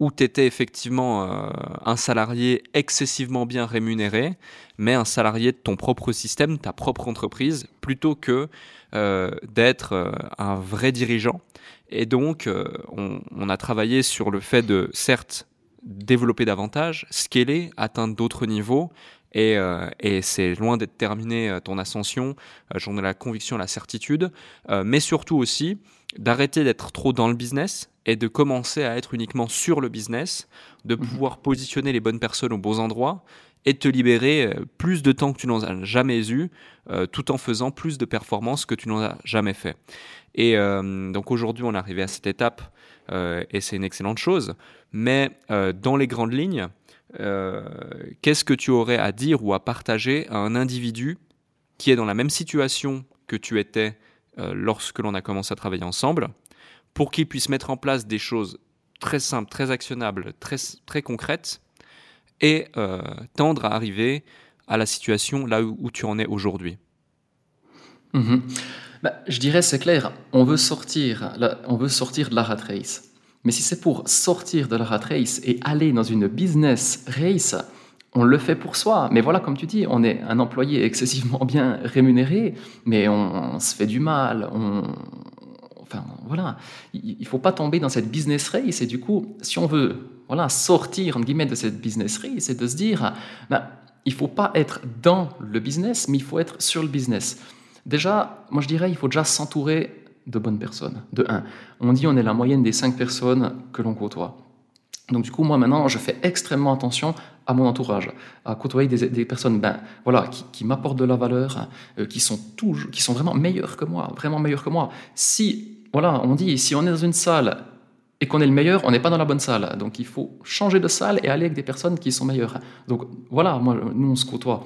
où tu étais effectivement un salarié excessivement bien rémunéré, mais un salarié de ton propre système, ta propre entreprise, plutôt que euh, d'être euh, un vrai dirigeant. Et donc, euh, on, a travaillé sur le fait de, certes, développer davantage, scaler, atteindre d'autres niveaux. Et, et c'est loin d'être terminé ton ascension, j'en ai la conviction, la certitude, mais surtout aussi d'arrêter d'être trop dans le business et de commencer à être uniquement sur le business, de mmh pouvoir positionner les bonnes personnes aux bons endroits et te libérer euh, plus de temps que tu n'en as jamais eu, euh, tout en faisant plus de performances que tu n'en as jamais fait. Et euh, donc aujourd'hui, on est arrivé à cette étape et c'est une excellente chose. Mais dans les grandes lignes, qu'est-ce que tu aurais à dire ou à partager à un individu qui est dans la même situation que tu étais lorsque l'on a commencé à travailler ensemble, pour qu'il puisse mettre en place des choses très simples, très actionnables, très, très concrètes et euh, tendre à arriver à la situation là où, tu en es aujourd'hui? Mhm. Bah, Je dirais, c'est clair, on veut, sortir, on veut sortir de la rat race. Mais si c'est pour sortir de la rat race et aller dans une business race, on le fait pour soi. Mais voilà, comme tu dis, on est un employé excessivement bien rémunéré, mais on, se fait du mal. Enfin, voilà, il ne faut pas tomber dans cette business race. Et du coup, si on veut voilà, sortir guillemets, de cette business race et de se dire, ben, il ne faut pas être dans le business, mais il faut être sur le business. Déjà, moi je dirais, il faut déjà s'entourer de bonnes personnes. De un, on dit on est la moyenne des cinq personnes que l'on côtoie. Donc du coup, moi maintenant, je fais extrêmement attention à mon entourage, à côtoyer des, personnes ben, voilà, qui, m'apportent de la valeur, euh, qui, sont toujours, qui sont vraiment meilleures que moi, vraiment meilleures que moi. Si, voilà, on dit, si on est dans une salle et qu'on est le meilleur, on n'est pas dans la bonne salle. Donc il faut changer de salle et aller avec des personnes qui sont meilleures. Donc voilà, moi, nous on se côtoie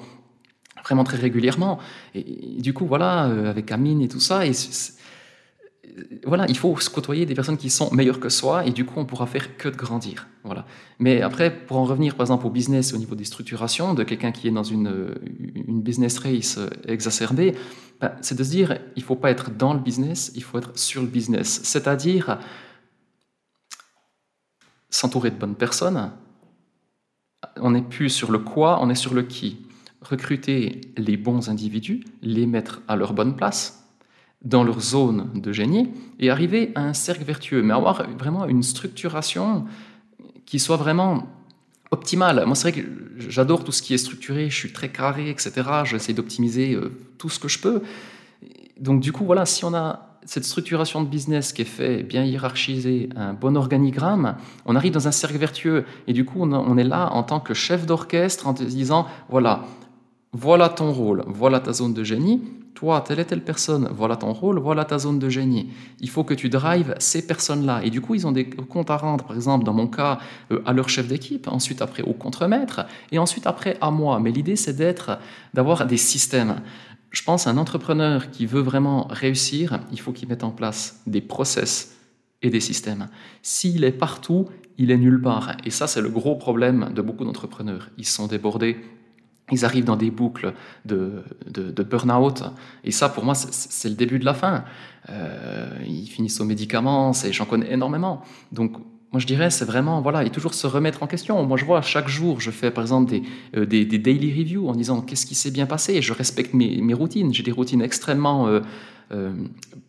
vraiment très régulièrement. Et, du coup, voilà, euh, avec Amine et tout ça, et voilà, il faut se côtoyer des personnes qui sont meilleures que soi, et du coup, on pourra faire que de grandir. Voilà. Mais après, pour en revenir par exemple au business, au niveau des structurations, de quelqu'un qui est dans une, une business race exacerbée, ben, c'est de se dire, il faut pas être dans le business, il faut être sur le business. C'est-à-dire s'entourer de bonnes personnes. On n'est plus sur le quoi, on est sur le qui. Recruter les bons individus, les mettre à leur bonne place, dans leur zone de génie, et arriver à un cercle vertueux, mais avoir vraiment une structuration qui soit vraiment optimale. Moi, c'est vrai que j'adore tout ce qui est structuré, je suis très carré, etc. J'essaie d'optimiser euh, tout ce que je peux. Donc, du coup, voilà, si on a cette structuration de business qui est faite, bien hiérarchisée, un bon organigramme, on arrive dans un cercle vertueux. Et du coup, on est là en tant que chef d'orchestre en te disant, voilà, voilà ton rôle, voilà ta zone de génie. Toi, telle et telle personne, voilà ton rôle, voilà ta zone de génie. Il faut que tu drives ces personnes-là. Et du coup, ils ont des comptes à rendre, par exemple, dans mon cas, euh, à leur chef d'équipe, ensuite après au contremaître, et ensuite après à moi. Mais l'idée, c'est d'être, d'avoir des systèmes. Je pense un entrepreneur qui veut vraiment réussir, il faut qu'il mette en place des process et des systèmes. S'il est partout, il est nulle part. Et ça, c'est le gros problème de beaucoup d'entrepreneurs. Ils sont débordés, ils arrivent dans des boucles de, burn-out. Et ça, pour moi, c'est le début de la fin. Euh, ils finissent aux médicaments, j'en connais énormément. Donc, moi, je dirais, c'est vraiment, voilà, et toujours se remettre en question. Moi, je vois, chaque jour, je fais, par exemple, des, euh, daily reviews en disant qu'est-ce qui s'est bien passé. Je respecte mes, routines. J'ai des routines extrêmement euh,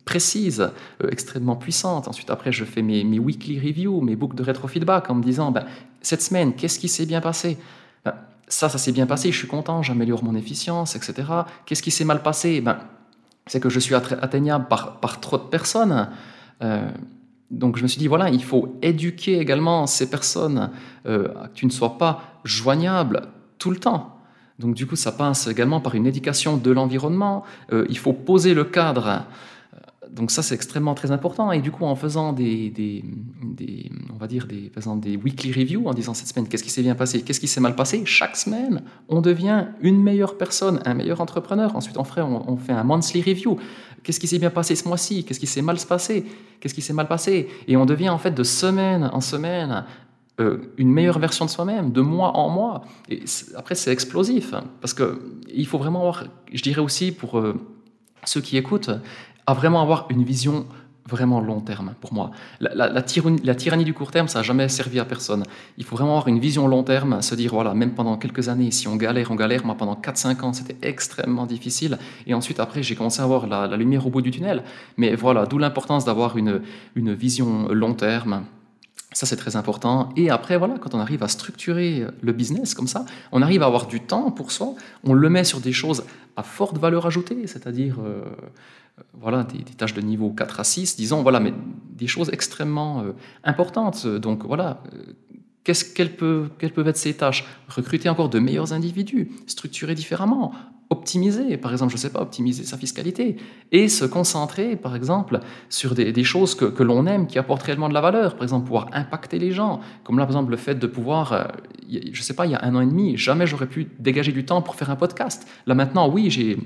précises, extrêmement puissantes. Ensuite, après, je fais mes, weekly reviews, mes boucles de rétrofeedback en me disant, ben, cette semaine, qu'est-ce qui s'est bien passé? Ça, ça s'est bien passé, je suis content, j'améliore mon efficience, etc. Qu'est-ce qui s'est mal passé? Ben, C'est que je suis atteignable par, trop de personnes. Donc je me suis dit, voilà, il faut éduquer également ces personnes, euh, que tu ne sois pas joignable tout le temps. Donc du coup, ça passe également par une éducation de l'environnement. Euh, il faut poser le cadre donc ça, c'est extrêmement très important. Et du coup, en faisant des, on va dire des, des weekly reviews, en disant cette semaine, qu'est-ce qui s'est bien passé, qu'est-ce qui s'est mal passé, chaque semaine, on devient une meilleure personne, un meilleur entrepreneur. Ensuite, on, ferait, on, fait un monthly review. Qu'est-ce qui s'est bien passé ce mois-ci? Qu'est-ce qui s'est mal passé? Qu'est-ce qui s'est mal passé? Et on devient en fait de semaine en semaine euh, une meilleure version de soi-même, de mois en mois. Et après, c'est explosif, parce que il faut vraiment avoir, je dirais aussi pour euh, ceux qui écoutent, à vraiment avoir une vision vraiment long terme pour moi. La, tyrannie, du court terme, ça n'a jamais servi à personne. Il faut vraiment avoir une vision long terme, se dire, voilà, même pendant quelques années, si on galère, on galère. Moi, pendant 4-5 ans, c'était extrêmement difficile. Et ensuite, après, j'ai commencé à voir la, lumière au bout du tunnel. Mais voilà, d'où l'importance d'avoir une, une vision long terme. Ça, c'est très important. Et après, voilà, quand on arrive à structurer le business comme ça, on arrive à avoir du temps pour soi, on le met sur des choses à forte valeur ajoutée, c'est-à-dire euh, voilà, des, tâches de niveau 4 à 6, disons, voilà, mais des choses extrêmement euh, importantes. Donc voilà, euh, qu'est-ce, quelles, peuvent, être ces tâches? Recruter encore de meilleurs individus, structurer différemment, optimiser, par exemple, je ne sais pas, optimiser sa fiscalité, et se concentrer, par exemple, sur des, choses que, l'on aime, qui apportent réellement de la valeur, par exemple, pouvoir impacter les gens, comme là, par exemple, le fait de pouvoir, euh, je ne sais pas, il y a un an et demi, jamais j'aurais pu dégager du temps pour faire un podcast. Là maintenant, oui, j'ai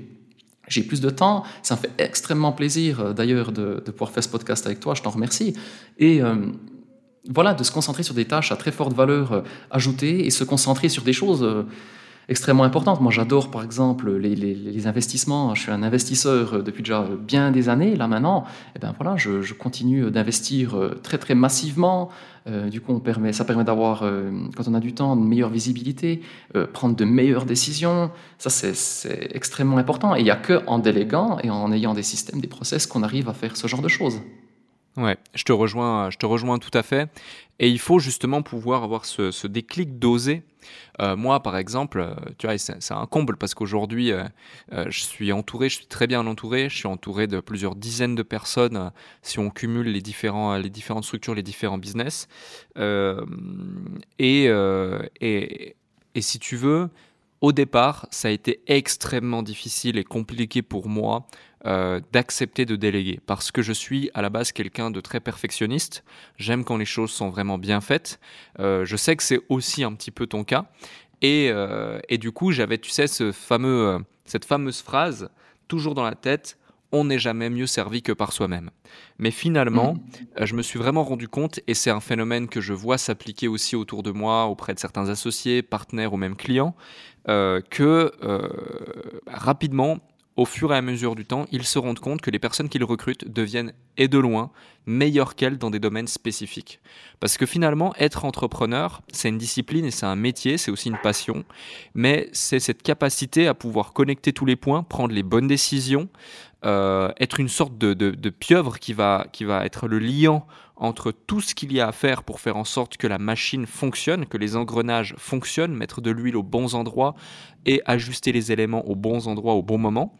j'ai plus de temps. Ça me fait extrêmement plaisir euh, d'ailleurs de, pouvoir faire ce podcast avec toi. Je t'en remercie. Et euh, voilà, de se concentrer sur des tâches à très forte valeur euh, ajoutée et se concentrer sur des choses extrêmement importantes. Moi, j'adore par exemple les, investissements. Je suis un investisseur depuis déjà bien des années. Là maintenant, eh ben voilà, je, continue d'investir très très massivement. du coup, on permet, ça permet d'avoir, quand on a du temps, une meilleure visibilité, prendre de meilleures décisions. Ça, c'est extrêmement important. Et il n'y a qu'en déléguant et en ayant des systèmes, des process qu'on arrive à faire ce genre de choses. Je te rejoins, je te rejoins tout à fait. Et il faut justement pouvoir avoir ce, déclic d'oser. Euh, moi, par exemple, euh, tu vois, c'est un comble parce qu'aujourd'hui, euh, je suis entouré, je suis très bien entouré. Je suis entouré de plusieurs dizaines de personnes si on cumule les, différents, les différentes structures, les différents business. et, et si tu veux, au départ, ça a été extrêmement difficile et compliqué pour moi euh, d'accepter de déléguer parce que je suis à la base quelqu'un de très perfectionniste. J'aime quand les choses sont vraiment bien faites. Euh, je sais que c'est aussi un petit peu ton cas. Et, euh, et du coup, j'avais, tu sais, ce fameux, cette fameuse phrase toujours dans la tête on n'est jamais mieux servi que par soi-même. Mais finalement, mmh. je me suis vraiment rendu compte, et c'est un phénomène que je vois s'appliquer aussi autour de moi, auprès de certains associés, partenaires ou même clients, que rapidement, au fur et à mesure du temps, ils se rendent compte que les personnes qu'ils recrutent deviennent, et de loin, meilleures qu'elles dans des domaines spécifiques. Parce que finalement, être entrepreneur, c'est une discipline et c'est un métier, c'est aussi une passion, mais c'est cette capacité à pouvoir connecter tous les points, prendre les bonnes décisions, euh, être une sorte de, de, pieuvre qui va, qui va être le liant entre tout ce qu'il y a à faire pour faire en sorte que la machine fonctionne, que les engrenages fonctionnent, mettre de l'huile aux bons endroits et ajuster les éléments aux bons endroits au bon moment.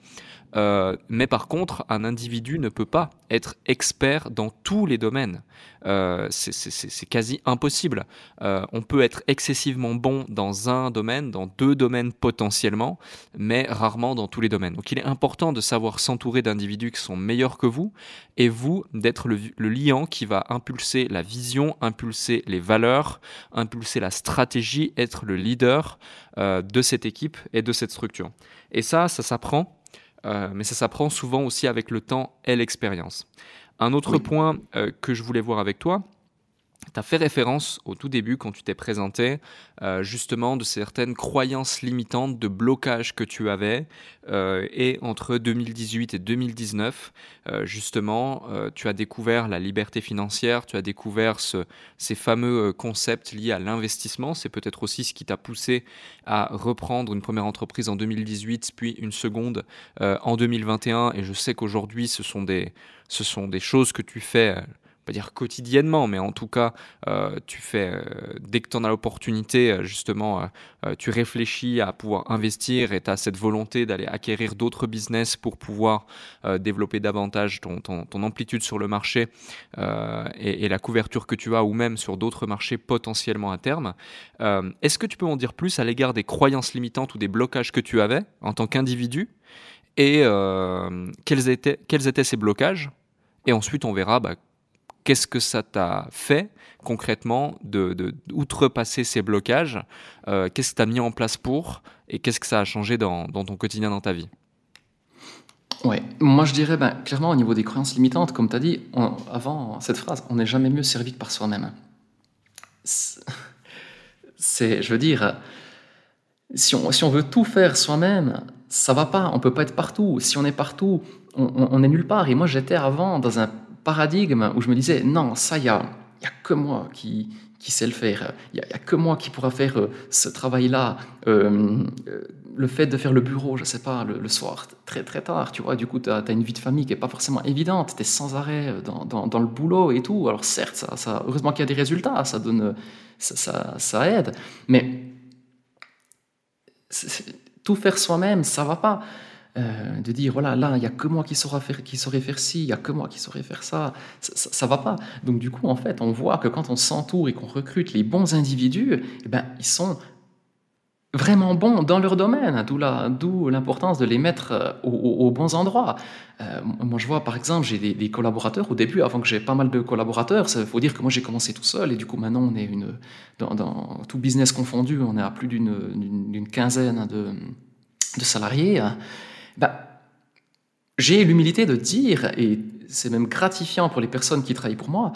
Euh, mais par contre, un individu ne peut pas être expert dans tous les domaines. Euh, c'est quasi impossible. Euh, on peut être excessivement bon dans un domaine, dans deux domaines potentiellement, mais rarement dans tous les domaines. Donc il est important de savoir s'entourer d'individus qui sont meilleurs que vous, et vous d'être le, le liant qui va impulser la vision, impulser les valeurs, impulser la stratégie, être le leader de cette équipe et de cette structure. Et ça, ça s'apprend euh, mais ça s'apprend souvent aussi avec le temps et l'expérience. Un autre point euh, que je voulais voir avec toi, tu as fait référence au tout début quand tu t'es présenté euh, justement de certaines croyances limitantes de blocage que tu avais euh, et entre 2018 et 2019 euh, justement tu as découvert la liberté financière, tu as découvert ces fameux concepts liés à l'investissement, c'est peut-être aussi ce qui t'a poussé à reprendre une première entreprise en 2018 puis une seconde en 2021 et je sais qu'aujourd'hui ce ce sont des choses que tu fais pas dire quotidiennement, mais en tout cas, euh, tu fais, euh, dès que tu en as l'opportunité, euh, justement, tu réfléchis à pouvoir investir et tu as cette volonté d'aller acquérir d'autres business pour pouvoir développer davantage ton, amplitude sur le marché et, et, la couverture que tu as, ou même sur d'autres marchés potentiellement à terme. Est-ce que tu peux en dire plus à l'égard des croyances limitantes ou des blocages que tu avais en tant qu'individu? Et quels, étaient, quels étaient ces blocages? Et ensuite, on verra bah, Qu'est-ce que ça t'a fait concrètement de, outrepasser ces blocages euh, Qu'est-ce que tu as mis en place pour Et qu'est-ce que ça a changé dans, ton quotidien, dans ta vie? Ouais, moi je dirais ben, clairement au niveau des croyances limitantes, comme tu as dit avant cette phrase, on n'est jamais mieux servi que par soi-même. C'est, je veux dire, si on, si on veut tout faire soi-même, ça va pas, on peut pas être partout. Si on est partout, on, on est nulle part. Et moi j'étais avant dans un paradigme où je me disais, non, ça, il n'y a, y a que moi qui, qui sais le faire. Il n'y a, que moi qui pourra faire euh, ce travail-là. Euh, euh, le fait de faire le bureau, je ne sais pas, le, soir, très très tard, tu vois, du coup, tu as, une vie de famille qui n'est pas forcément évidente, tu es sans arrêt dans, dans, le boulot et tout. Alors certes, ça, heureusement qu'il y a des résultats, ça, donne, ça, ça aide, mais tout faire soi-même, ça va pas. Euh, de dire voilà là il y a que moi qui saurais faire qui saurait faire ci il y a que moi qui saurais faire ça. ça. va pas donc du coup en fait on voit que quand on s'entoure et qu'on recrute les bons individus eh ben ils sont vraiment bons dans leur domaine d'où l'importance de les mettre euh, aux, bons endroits euh, moi je vois par exemple j'ai des, collaborateurs au début avant que j'ai pas mal de collaborateurs il faut dire que moi j'ai commencé tout seul et du coup maintenant on est une dans, tout business confondu on est à plus d'une quinzaine de salariés bah, j'ai l'humilité de dire, et c'est même gratifiant pour les personnes qui travaillent pour moi,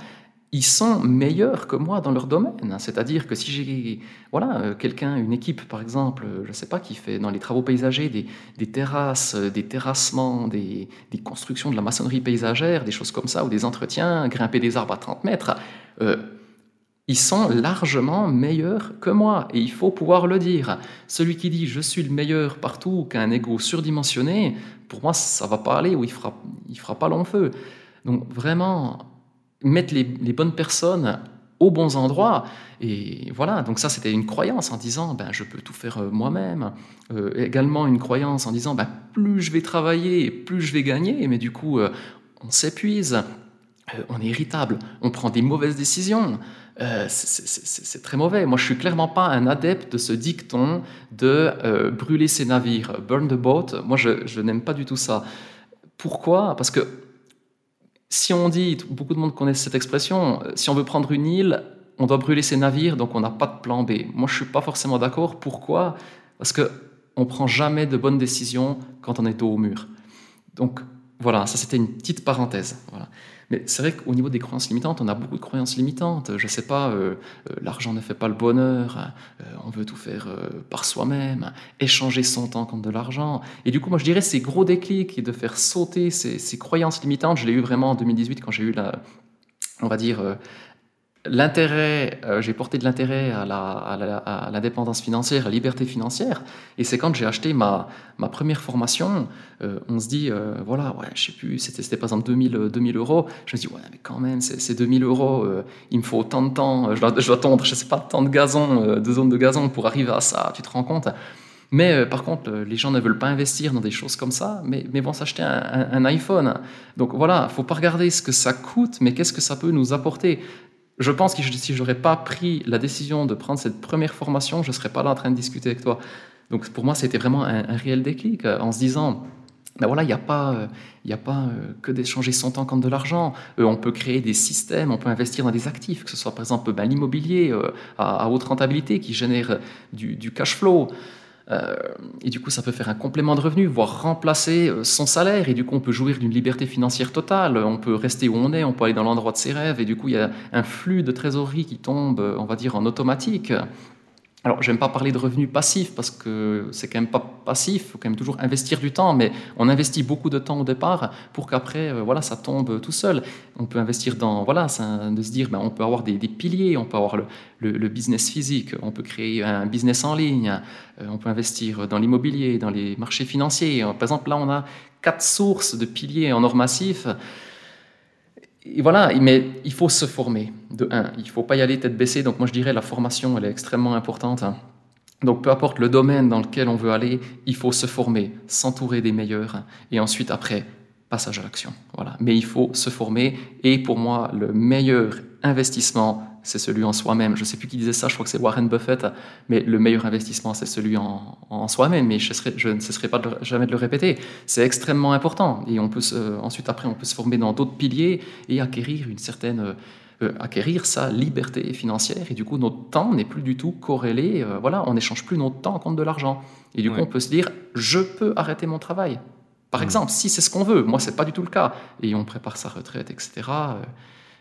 ils sont meilleurs que moi dans leur domaine. C'est-à-dire que si j'ai voilà, euh, quelqu'un, une équipe par exemple, je ne sais pas, qui fait dans les travaux paysagers des, terrasses, des terrassements, des, constructions de la maçonnerie paysagère, des choses comme ça, ou des entretiens, grimper des arbres à 30 mètres, euh, ils sont largement meilleurs que moi et il faut pouvoir le dire. Celui qui dit je suis le meilleur partout qu'un ego surdimensionné, pour moi ça va pas aller ou il fera il fera pas long feu. Donc vraiment mettre les, bonnes personnes aux bons endroits et voilà donc ça c'était une croyance en disant ben je peux tout faire euh, moi-même euh, également une croyance en disant ben plus je vais travailler plus je vais gagner mais du coup euh, on s'épuise on est irritable on prend des mauvaises décisions euh, c'est très mauvais. Moi, je suis clairement pas un adepte de ce dicton de euh, brûler ses navires, burn the boat. Moi, je, n'aime pas du tout ça. Pourquoi? Parce que si on dit, beaucoup de monde connaît cette expression, euh, si on veut prendre une île, on doit brûler ses navires, donc on n'a pas de plan B. Moi, je suis pas forcément d'accord. Pourquoi? Parce que on prend jamais de bonnes décisions quand on est au mur. Donc voilà, ça c'était une petite parenthèse. Voilà. Mais c'est vrai qu'au niveau des croyances limitantes, on a beaucoup de croyances limitantes. Je ne sais pas, euh, euh, l'argent ne fait pas le bonheur, euh, on veut tout faire par soi-même, échanger son temps contre de l'argent. Et du coup, moi je dirais ces gros déclics et de faire sauter ces, ces croyances limitantes, je l'ai eu vraiment en 2018 quand j'ai eu la, on va dire, l'intérêt, euh, j'ai porté de l'intérêt à, l'indépendance financière, à la liberté financière. Et c'est quand j'ai acheté ma, ma première formation, euh, on se dit, euh, voilà, ouais, je sais plus, c'était, par exemple 2000, 2000 euros. Je me dis, ouais, mais quand même, c'est, 2000 euros, il me faut autant de temps, je dois, je dois tondre, je sais pas, tant de gazon, de zones de gazon pour arriver à ça, tu te rends compte mais par contre, les gens ne veulent pas investir dans des choses comme ça, mais, mais vont s'acheter un, un, iPhone. Donc voilà, il faut pas regarder ce que ça coûte, mais qu'est-ce que ça peut nous apporter je pense que si je n'aurais pas pris la décision de prendre cette première formation, je serais pas là en train de discuter avec toi. Donc pour moi, c'était vraiment un, réel déclic euh, en se disant, ben voilà, il n'y a pas, euh, il a pas euh, que d'échanger son temps contre de l'argent. on peut créer des systèmes, on peut investir dans des actifs, que ce soit par exemple ben, l'immobilier à, haute rentabilité qui génère du cash flow. Et du coup, ça peut faire un complément de revenu, voire remplacer son salaire. Et du coup, on peut jouir d'une liberté financière totale. On peut rester où on est, on peut aller dans l'endroit de ses rêves. Et du coup, il y a un flux de trésorerie qui tombe, on va dire, en automatique. Alors, j'aime pas parler de revenus passifs parce que c'est quand même pas passif, il faut quand même toujours investir du temps, mais on investit beaucoup de temps au départ pour qu'après, euh, voilà, ça tombe tout seul. On peut investir dans, voilà, de se dire, ben, on peut avoir des, piliers, on peut avoir le, business physique, on peut créer un business en ligne, euh, on peut investir dans l'immobilier, dans les marchés financiers. Par exemple, là, on a quatre sources de piliers en or massif voilà, mais il faut se former. De un, il ne faut pas y aller tête baissée. Donc moi je dirais la formation, elle est extrêmement importante. Hein. Donc peu importe le domaine dans lequel on veut aller, il faut se former, s'entourer des meilleurs, et ensuite après passage à l'action. Voilà. Mais il faut se former. Et pour moi, le meilleur investissement, c'est celui en soi-même. Je ne sais plus qui disait ça, je crois que c'est Warren Buffett, mais le meilleur investissement, c'est celui en, soi-même. Mais je, je, ne cesserai pas jamais de le répéter. C'est extrêmement important. Et on peut ensuite, après, on peut se former dans d'autres piliers et acquérir une certaine... Euh, euh, acquérir sa liberté financière et du coup notre temps n'est plus du tout corrélé euh, voilà on n'échange plus notre temps contre de l'argent et du coup on peut se dire je peux arrêter mon travail par mmh. exemple si c'est ce qu'on veut moi c'est pas du tout le cas et on prépare sa retraite etc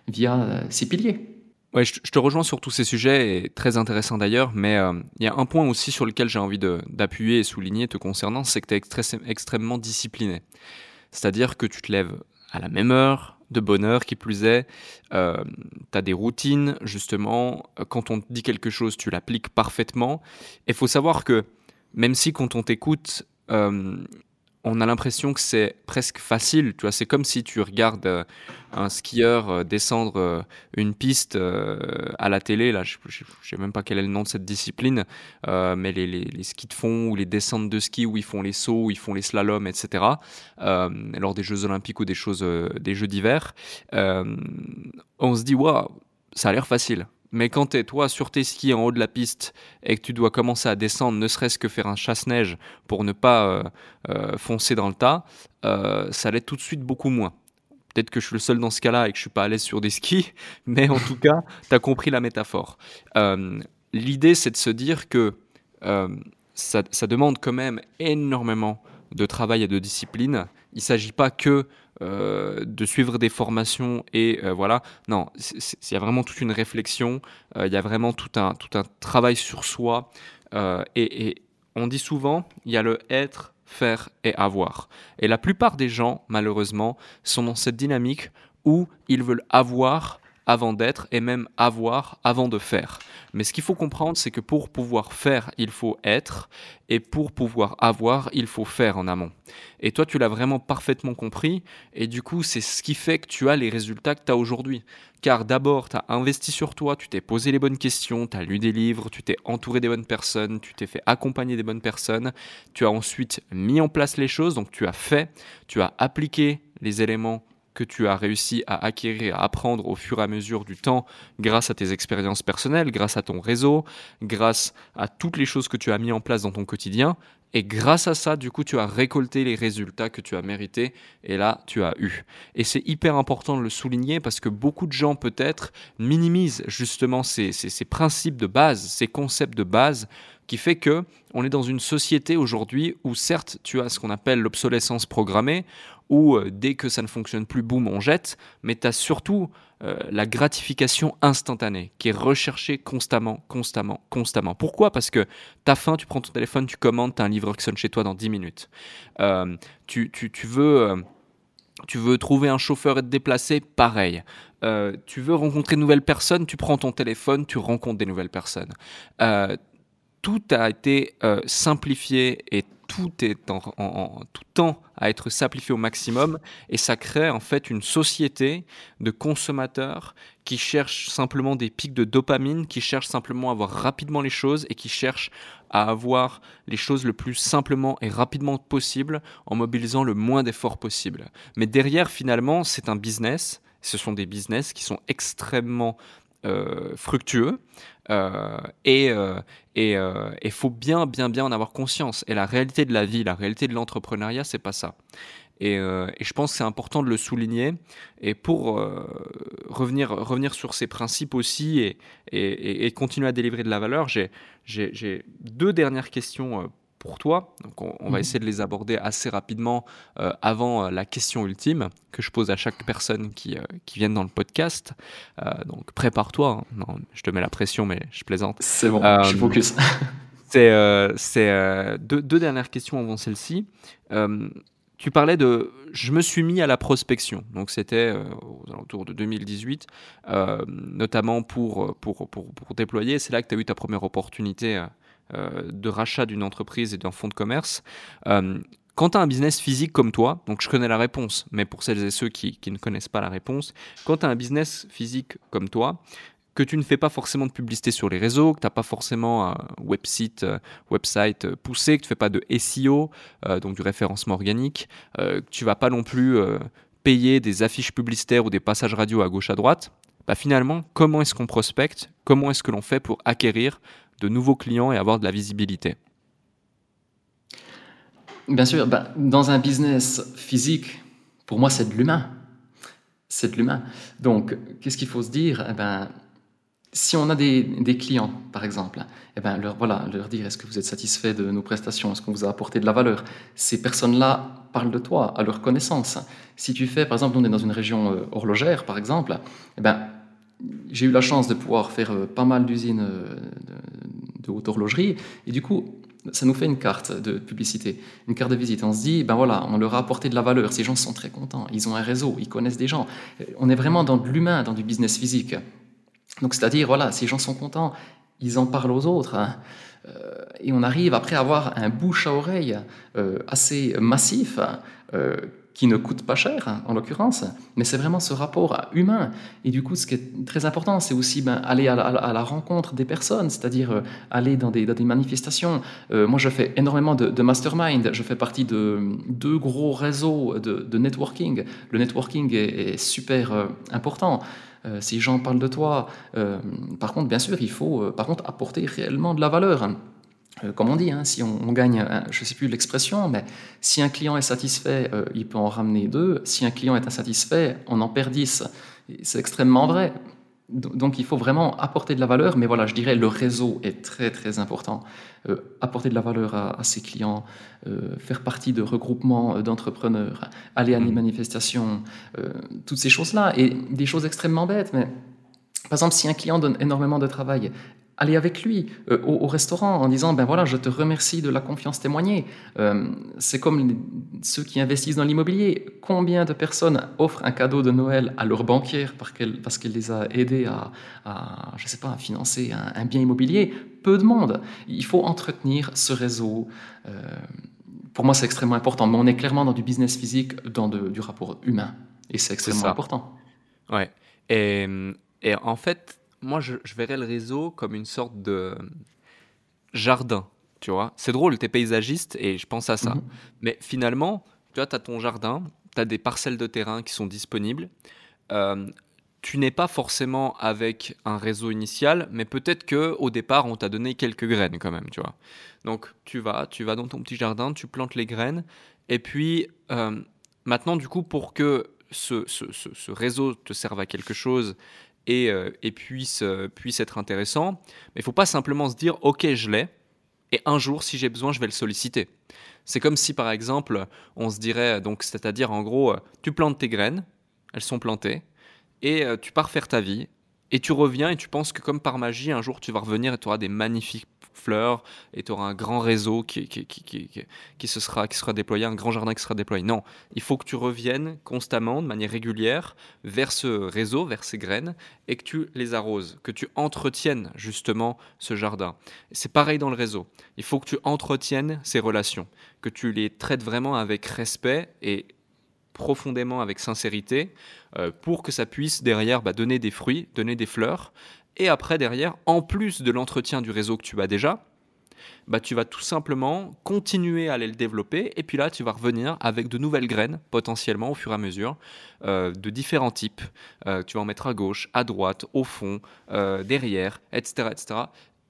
via ces piliers Ouais, je, te rejoins sur tous ces sujets, et très intéressant d'ailleurs, mais euh, il y a un point aussi sur lequel j'ai envie d'appuyer et souligner te concernant, c'est que tu es extrêmement discipliné. C'est-à-dire que tu te lèves à la même heure, de bonne heure qui plus est, euh, tu as des routines, justement, quand on te dit quelque chose, tu l'appliques parfaitement. Et il faut savoir que même si quand on t'écoute, euh, on a l'impression que c'est presque facile. Tu vois, c'est comme si tu regardes euh, un skieur euh, descendre euh, une piste à la télé. Là, je, ne sais même pas quel est le nom de cette discipline, mais les, skis de fond ou les descentes de ski où ils font les sauts, où ils font les slaloms, etc. lors des Jeux Olympiques ou des choses, des Jeux d'hiver, on se dit waouh, ça a l'air facile. Mais quand tu es toi sur tes skis en haut de la piste et que tu dois commencer à descendre, ne serait-ce que faire un chasse-neige pour ne pas euh, euh, foncer dans le tas, euh, ça l'est tout de suite beaucoup moins. Peut-être que je suis le seul dans ce cas-là et que je suis pas à l'aise sur des skis, [LAUGHS] mais en tout cas, tu as compris la métaphore. L'idée, c'est de se dire que ça, ça, demande quand même énormément de travail et de discipline. Il ne s'agit pas que euh, de suivre des formations et euh, voilà. Non, il y a vraiment toute une réflexion, euh, il y a vraiment tout un, tout un travail sur soi. Et, et, on dit souvent, il y a le être, faire et avoir. Et la plupart des gens, malheureusement, sont dans cette dynamique où ils veulent avoir avant d'être et même avoir avant de faire. Mais ce qu'il faut comprendre, c'est que pour pouvoir faire, il faut être, et pour pouvoir avoir, il faut faire en amont. Et toi, tu l'as vraiment parfaitement compris, et du coup, c'est ce qui fait que tu as les résultats que tu as aujourd'hui. Car d'abord, tu as investi sur toi, tu t'es posé les bonnes questions, tu as lu des livres, tu t'es entouré des bonnes personnes, tu t'es fait accompagner des bonnes personnes, tu as ensuite mis en place les choses, donc tu as fait, tu as appliqué les éléments que tu as réussi à acquérir, à apprendre au fur et à mesure du temps grâce à tes expériences personnelles, grâce à ton réseau, grâce à toutes les choses que tu as mis en place dans ton quotidien. Et grâce à ça, du coup, tu as récolté les résultats que tu as mérités et là, tu as eu. Et c'est hyper important de le souligner parce que beaucoup de gens, peut-être, minimisent justement ces, ces principes de base, ces concepts de base qui fait que on est dans une société aujourd'hui où certes tu as ce qu'on appelle l'obsolescence programmée, où euh, dès que ça ne fonctionne plus, boum, on jette, mais tu as surtout euh, la gratification instantanée qui est recherchée constamment, constamment, constamment. Pourquoi? Parce que tu as faim, tu prends ton téléphone, tu commandes, tu as un livreur qui sonne chez toi dans 10 minutes. Euh, tu, veux... trouver un chauffeur et te déplacer, pareil. tu veux rencontrer de nouvelles personnes, tu prends ton téléphone, tu rencontres des nouvelles personnes tout a été simplifié et tout est en, tout temps à être simplifié au maximum et ça crée en fait une société de consommateurs qui cherchent simplement des pics de dopamine, qui cherchent simplement à avoir rapidement les choses et qui cherchent à avoir les choses le plus simplement et rapidement possible en mobilisant le moins d'efforts possible. Mais derrière finalement c'est un business, ce sont des business qui sont extrêmement euh, fructueux euh, et euh, il faut bien bien bien en avoir conscience. Et la réalité de la vie la réalité de l'entrepreneuriat c'est pas ça. Et, et, je pense que c'est important de le souligner. Et pour revenir revenir sur ces principes aussi et, et, et, continuer à délivrer de la valeur j'ai deux dernières questions pour toi. Donc on, va mhm. essayer de les aborder assez rapidement euh, avant euh, la question ultime que je pose à chaque personne qui, euh, qui vient dans le podcast. donc prépare-toi. Hein. Non, je te mets la pression, mais je plaisante. C'est bon, je suis focus. [LAUGHS] c'est deux, deux, dernières questions avant celle-ci. tu parlais de je me suis mis à la prospection. Donc c'était autour de 2018, notamment pour, pour, pour, pour déployer. C'est là que tu as eu ta première opportunité euh, de rachat d'une entreprise et d'un fonds de commerce. Euh, quand tu as un business physique comme toi, donc je connais la réponse, mais pour celles et ceux qui, ne connaissent pas la réponse, quand tu as un business physique comme toi, que tu ne fais pas forcément de publicité sur les réseaux, que tu n'as pas forcément un website, euh, website poussé, que tu ne fais pas de SEO, donc du référencement organique, que tu vas pas non plus payer des affiches publicitaires ou des passages radio à gauche à droite, bah finalement, comment est-ce qu'on prospecte? Comment est-ce que l'on fait pour acquérir de nouveaux clients et avoir de la visibilité Bien sûr, ben, dans un business physique, pour moi, c'est de l'humain. C'est de l'humain. Donc, qu'est-ce qu'il faut se dire? Eh ben, Si on a des, clients, par exemple, eh ben, leur, voilà, leur dire est-ce que vous êtes satisfait de nos prestations? Est-ce qu'on vous a apporté de la valeur? Ces personnes-là parlent de toi, à leur connaissance. Si tu fais, par exemple, on est dans une région euh, horlogère, par exemple, eh ben, j'ai eu la chance de pouvoir faire euh, pas mal d'usines euh, de, haute horlogerie. Et du coup, ça nous fait une carte de publicité, une carte de visite. On se dit, ben voilà, on leur a apporté de la valeur. Ces gens sont très contents. Ils ont un réseau, ils connaissent des gens. Euh, on est vraiment dans de l'humain, dans du business physique. Donc, c'est-à-dire, voilà, ces gens sont contents, ils en parlent aux autres. Hein. et on arrive après à avoir un bouche à oreille assez massif qui ne coûte pas cher, en l'occurrence, mais c'est vraiment ce rapport humain. Et du coup, ce qui est très important, c'est aussi ben, aller à la, rencontre des personnes, c'est-à-dire euh, aller dans des, manifestations. Euh, moi, je fais énormément de, mastermind, je fais partie de deux gros réseaux de, networking. Le networking est, super euh, important. si gens parlent de toi, par contre, bien sûr, il faut par contre apporter réellement de la valeur. Euh, comme on dit, hein, si on, gagne, je ne sais plus l'expression, mais si un client est satisfait, euh, il peut en ramener deux. Si un client est insatisfait, on en perd dix. C'est extrêmement vrai. Donc il faut vraiment apporter de la valeur, mais voilà, je dirais le réseau est très très important. Euh, apporter de la valeur à, ses clients, faire partie de regroupements d'entrepreneurs, aller à des mmh. manifestations, toutes ces choses-là, et des choses extrêmement bêtes, mais par exemple, si un client donne énormément de travail, aller avec lui euh, au, restaurant en disant ben voilà je te remercie de la confiance témoignée. Euh, c'est comme ceux qui investissent dans l'immobilier. Combien de personnes offrent un cadeau de Noël à leur banquière parce qu'elle les a aidés à, je sais pas à financer un, bien immobilier? Peu de monde. Il faut entretenir ce réseau. Euh, pour moi c'est extrêmement important mais on est clairement dans du business physique dans du rapport humain. Et c'est extrêmement important. Ouais. Et, et en fait moi, je, verrais le réseau comme une sorte de jardin, tu vois. C'est drôle, tu es paysagiste et je pense à ça. Mhm. Mais finalement, tu vois, tu as ton jardin, tu as des parcelles de terrain qui sont disponibles. Euh, tu n'es pas forcément avec un réseau initial, mais peut-être que au départ, on t'a donné quelques graines quand même, tu vois. Donc, tu vas, tu vas dans ton petit jardin, tu plantes les graines, et puis euh, maintenant, du coup, pour que ce, ce, réseau te serve à quelque chose et, euh, puisse, euh, puisse être intéressant. Mais il ne faut pas simplement se dire ok je l'ai et un jour si j'ai besoin je vais le solliciter. C'est comme si par exemple on se dirait donc c'est-à-dire en gros tu plantes tes graines, elles sont plantées et euh, tu pars faire ta vie et tu reviens et tu penses que comme par magie un jour tu vas revenir et tu auras des magnifiques fleurs et tu auras un grand réseau qui, qui, qui, qui, se sera, qui sera déployé, un grand jardin qui sera déployé. Non, il faut que tu reviennes constamment, de manière régulière, vers ce réseau, vers ces graines, et que tu les arroses, que tu entretiennes justement ce jardin. C'est pareil dans le réseau. Il faut que tu entretiennes ces relations, que tu les traites vraiment avec respect et profondément avec sincérité euh, pour que ça puisse derrière bah, donner des fruits, donner des fleurs et après, derrière, en plus de l'entretien du réseau que tu as déjà, bah, tu vas tout simplement continuer à aller le développer. Et puis là, tu vas revenir avec de nouvelles graines, potentiellement au fur et à mesure, euh, de différents types. Euh, tu vas en mettre à gauche, à droite, au fond, euh, derrière, etc., etc.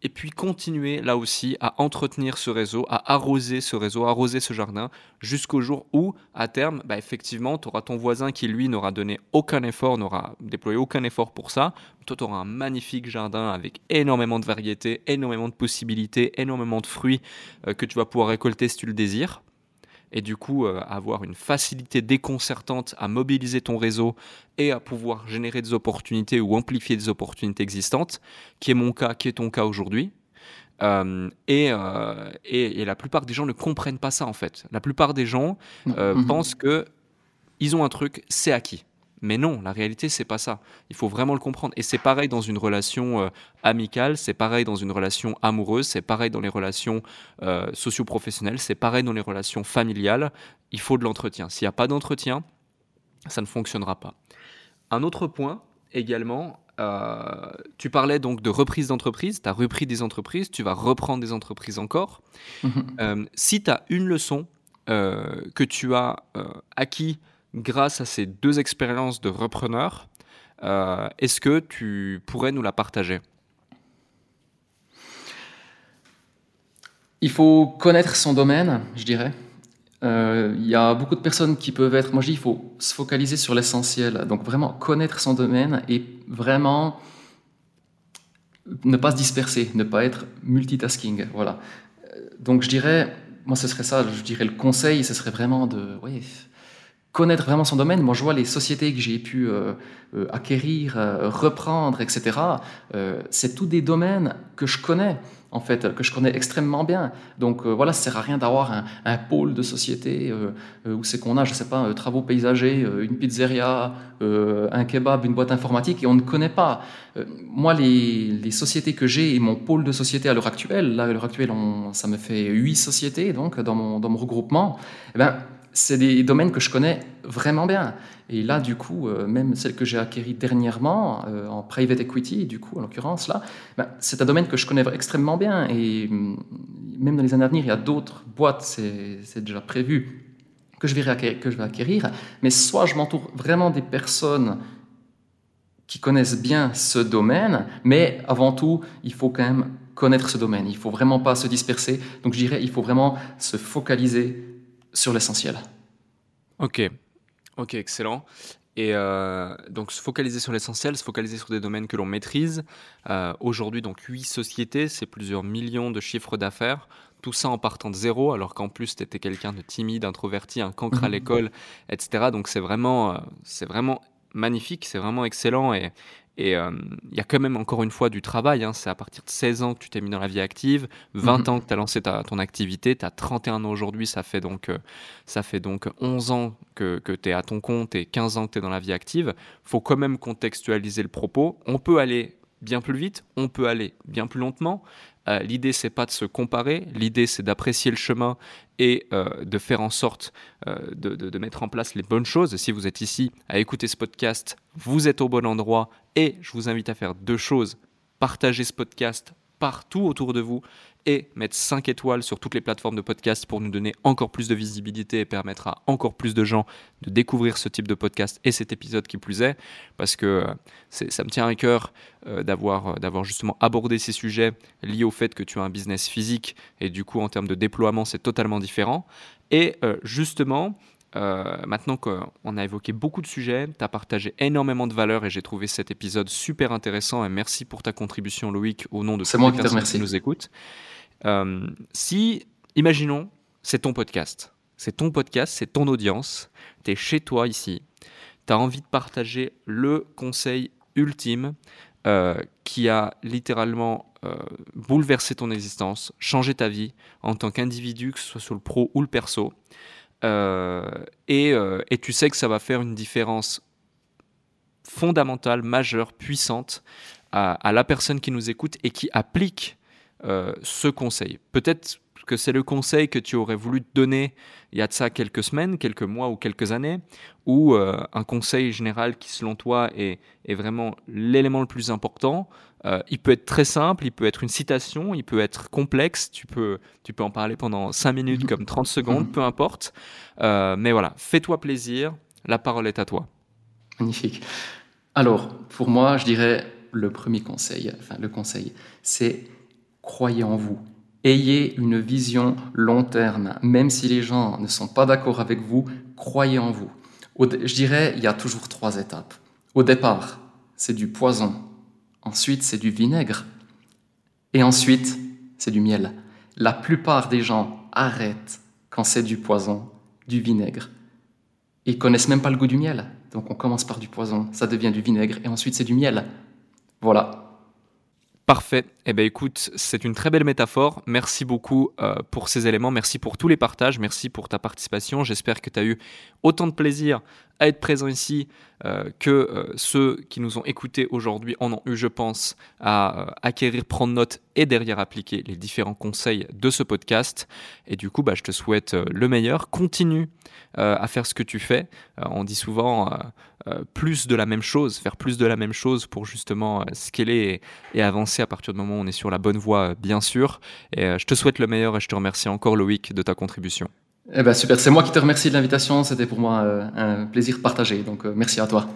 et puis continuer là aussi à entretenir ce réseau, à arroser ce réseau, arroser ce jardin, jusqu'au jour où, à terme, bah, effectivement, tu auras ton voisin qui, lui, n'aura donné aucun effort, n'aura déployé aucun effort pour ça. Toi, tu auras un magnifique jardin avec énormément de variétés, énormément de possibilités, énormément de fruits euh, que tu vas pouvoir récolter si tu le désires et du coup euh, avoir une facilité déconcertante à mobiliser ton réseau et à pouvoir générer des opportunités ou amplifier des opportunités existantes, qui est mon cas, qui est ton cas aujourd'hui. Euh, euh, et, et, la plupart des gens ne comprennent pas ça en fait. La plupart des gens mm-hmm. pensent que ils ont un truc, c'est acquis. Mais non, la réalité, c'est pas ça. Il faut vraiment le comprendre. Et c'est pareil dans une relation euh, amicale, c'est pareil dans une relation amoureuse, c'est pareil dans les relations euh, socio-professionnelles, c'est pareil dans les relations familiales. Il faut de l'entretien. S'il n'y a pas d'entretien, ça ne fonctionnera pas. Un autre point également, euh, tu parlais donc de reprise d'entreprise, tu as repris des entreprises, tu vas reprendre des entreprises encore. Mm-hmm. si tu as une leçon que tu as acquis grâce à ces deux expériences de repreneur, euh, est-ce que tu pourrais nous la partager? Il faut connaître son domaine, je dirais. Euh, il y a beaucoup de personnes qui peuvent être. Moi, je dis, il faut se focaliser sur l'essentiel. Donc, vraiment connaître son domaine et vraiment ne pas se disperser, ne pas être multitasking. Voilà. Euh, donc, je dirais, moi, ce serait ça. Je dirais le conseil, ce serait vraiment de. Connaître vraiment son domaine. Moi, je vois les sociétés que j'ai pu euh, euh, acquérir, euh, reprendre, etc. c'est tous des domaines que je connais, en fait, que je connais extrêmement bien. Donc voilà, ça sert à rien d'avoir un, pôle de société où c'est qu'on a, je sais pas, travaux paysagers, une pizzeria, un kebab, une boîte informatique, et on ne connaît pas. moi, les, sociétés que j'ai et mon pôle de société à l'heure actuelle, là, à l'heure actuelle, ça me fait huit sociétés, donc, dans mon, dans mon regroupement, eh ben, c'est des domaines que je connais vraiment bien. Et là, du coup, euh, même celle que j'ai acquérie dernièrement euh, en private equity, du coup, en l'occurrence, là, ben, c'est un domaine que je connais extrêmement bien. Et mm, même dans les années à venir, il y a d'autres boîtes, c'est déjà prévu, que je, vais acquérir, que je vais acquérir. Mais soit je m'entoure vraiment des personnes qui connaissent bien ce domaine, mais avant tout, il faut quand même connaître ce domaine. Il faut vraiment pas se disperser. Donc, je dirais, il faut vraiment se focaliser sur l'essentiel. Ok, ok, excellent. Et euh, donc se focaliser sur l'essentiel, se focaliser sur des domaines que l'on maîtrise. Euh, aujourd'hui, donc huit sociétés, c'est plusieurs millions de chiffres d'affaires. Tout ça en partant de zéro, alors qu'en plus tu étais quelqu'un de timide, introverti, un cancre à mhm. l'école, etc. Donc c'est vraiment, euh, c'est vraiment magnifique, c'est vraiment excellent. Et, et euh, il y a quand même encore une fois du travail. Hein. C'est à partir de 16 ans que tu t'es mis dans la vie active, 20 mhm. ans que tu as lancé ta, ton activité, tu as 31 ans aujourd'hui, ça, fait donc, euh, ça fait donc 11 ans que, que tu es à ton compte et 15 ans que tu es dans la vie active. faut quand même contextualiser le propos. On peut aller bien plus vite, on peut aller bien plus lentement. Euh, l'idée, c'est pas de se comparer, l'idée, c'est d'apprécier le chemin et euh, de faire en sorte euh, de, de, mettre en place les bonnes choses. Si vous êtes ici à écouter ce podcast, vous êtes au bon endroit et je vous invite à faire deux choses. Partager ce podcast partout autour de vous et mettre 5 étoiles sur toutes les plateformes de podcast pour nous donner encore plus de visibilité et permettre à encore plus de gens de découvrir ce type de podcast et cet épisode qui plus est, parce que euh, ça me tient à cœur euh, d'avoir, euh, d'avoir justement abordé ces sujets liés au fait que tu as un business physique et du coup en termes de déploiement c'est totalement différent. Et justement, maintenant qu'on a évoqué beaucoup de sujets, tu as partagé énormément de valeurs et j'ai trouvé cet épisode super intéressant et merci pour ta contribution Loïc au nom de toutes les personnes qui nous écoutent. Euh, si, imaginons, c'est ton podcast. C'est ton podcast, c'est ton audience. Tu es chez toi ici. Tu as envie de partager le conseil ultime euh, qui a littéralement euh, bouleversé ton existence, changé ta vie en tant qu'individu, que ce soit sur le pro ou le perso. Et, tu sais que ça va faire une différence fondamentale, majeure, puissante à la personne qui nous écoute et qui applique euh, ce conseil. Peut-être que c'est le conseil que tu aurais voulu te donner il y a de ça quelques semaines, quelques mois ou quelques années, ou euh, un conseil général qui, selon toi, est, vraiment l'élément le plus important. Euh, il peut être très simple, il peut être une citation, il peut être complexe, tu peux, tu peux en parler pendant 5 minutes comme 30 secondes, peu importe. mais voilà, fais-toi plaisir, la parole est à toi. Magnifique. Alors, pour moi, je dirais le premier conseil, enfin le conseil, c'est croyez en vous. Ayez une vision long terme. Même si les gens ne sont pas d'accord avec vous, croyez en vous. Je dirais, il y a toujours trois étapes. Au départ, c'est du poison. Ensuite, c'est du vinaigre. Et ensuite, c'est du miel. La plupart des gens arrêtent quand c'est du poison, du vinaigre. Ils connaissent même pas le goût du miel. Donc on commence par du poison, ça devient du vinaigre et ensuite c'est du miel. Voilà. Parfait. Eh bien, écoute, c'est une très belle métaphore. Merci beaucoup euh, pour ces éléments. Merci pour tous les partages. Merci pour ta participation. J'espère que tu as eu autant de plaisir à être présent ici euh, que euh, ceux qui nous ont écoutés aujourd'hui en ont eu, je pense, à euh, acquérir, prendre note et derrière appliquer les différents conseils de ce podcast. Et du coup, bah, je te souhaite le meilleur. Continue à faire ce que tu fais. on dit souvent plus de la même chose, faire plus de la même chose pour justement scaler et, et, avancer à partir du moment où on est sur la bonne voie, bien sûr. Et je te souhaite le meilleur et je te remercie encore, Loïc, de ta contribution. Eh ben super, c'est moi qui te remercie de l'invitation, c'était pour moi euh, un plaisir partagé, donc euh, merci à toi.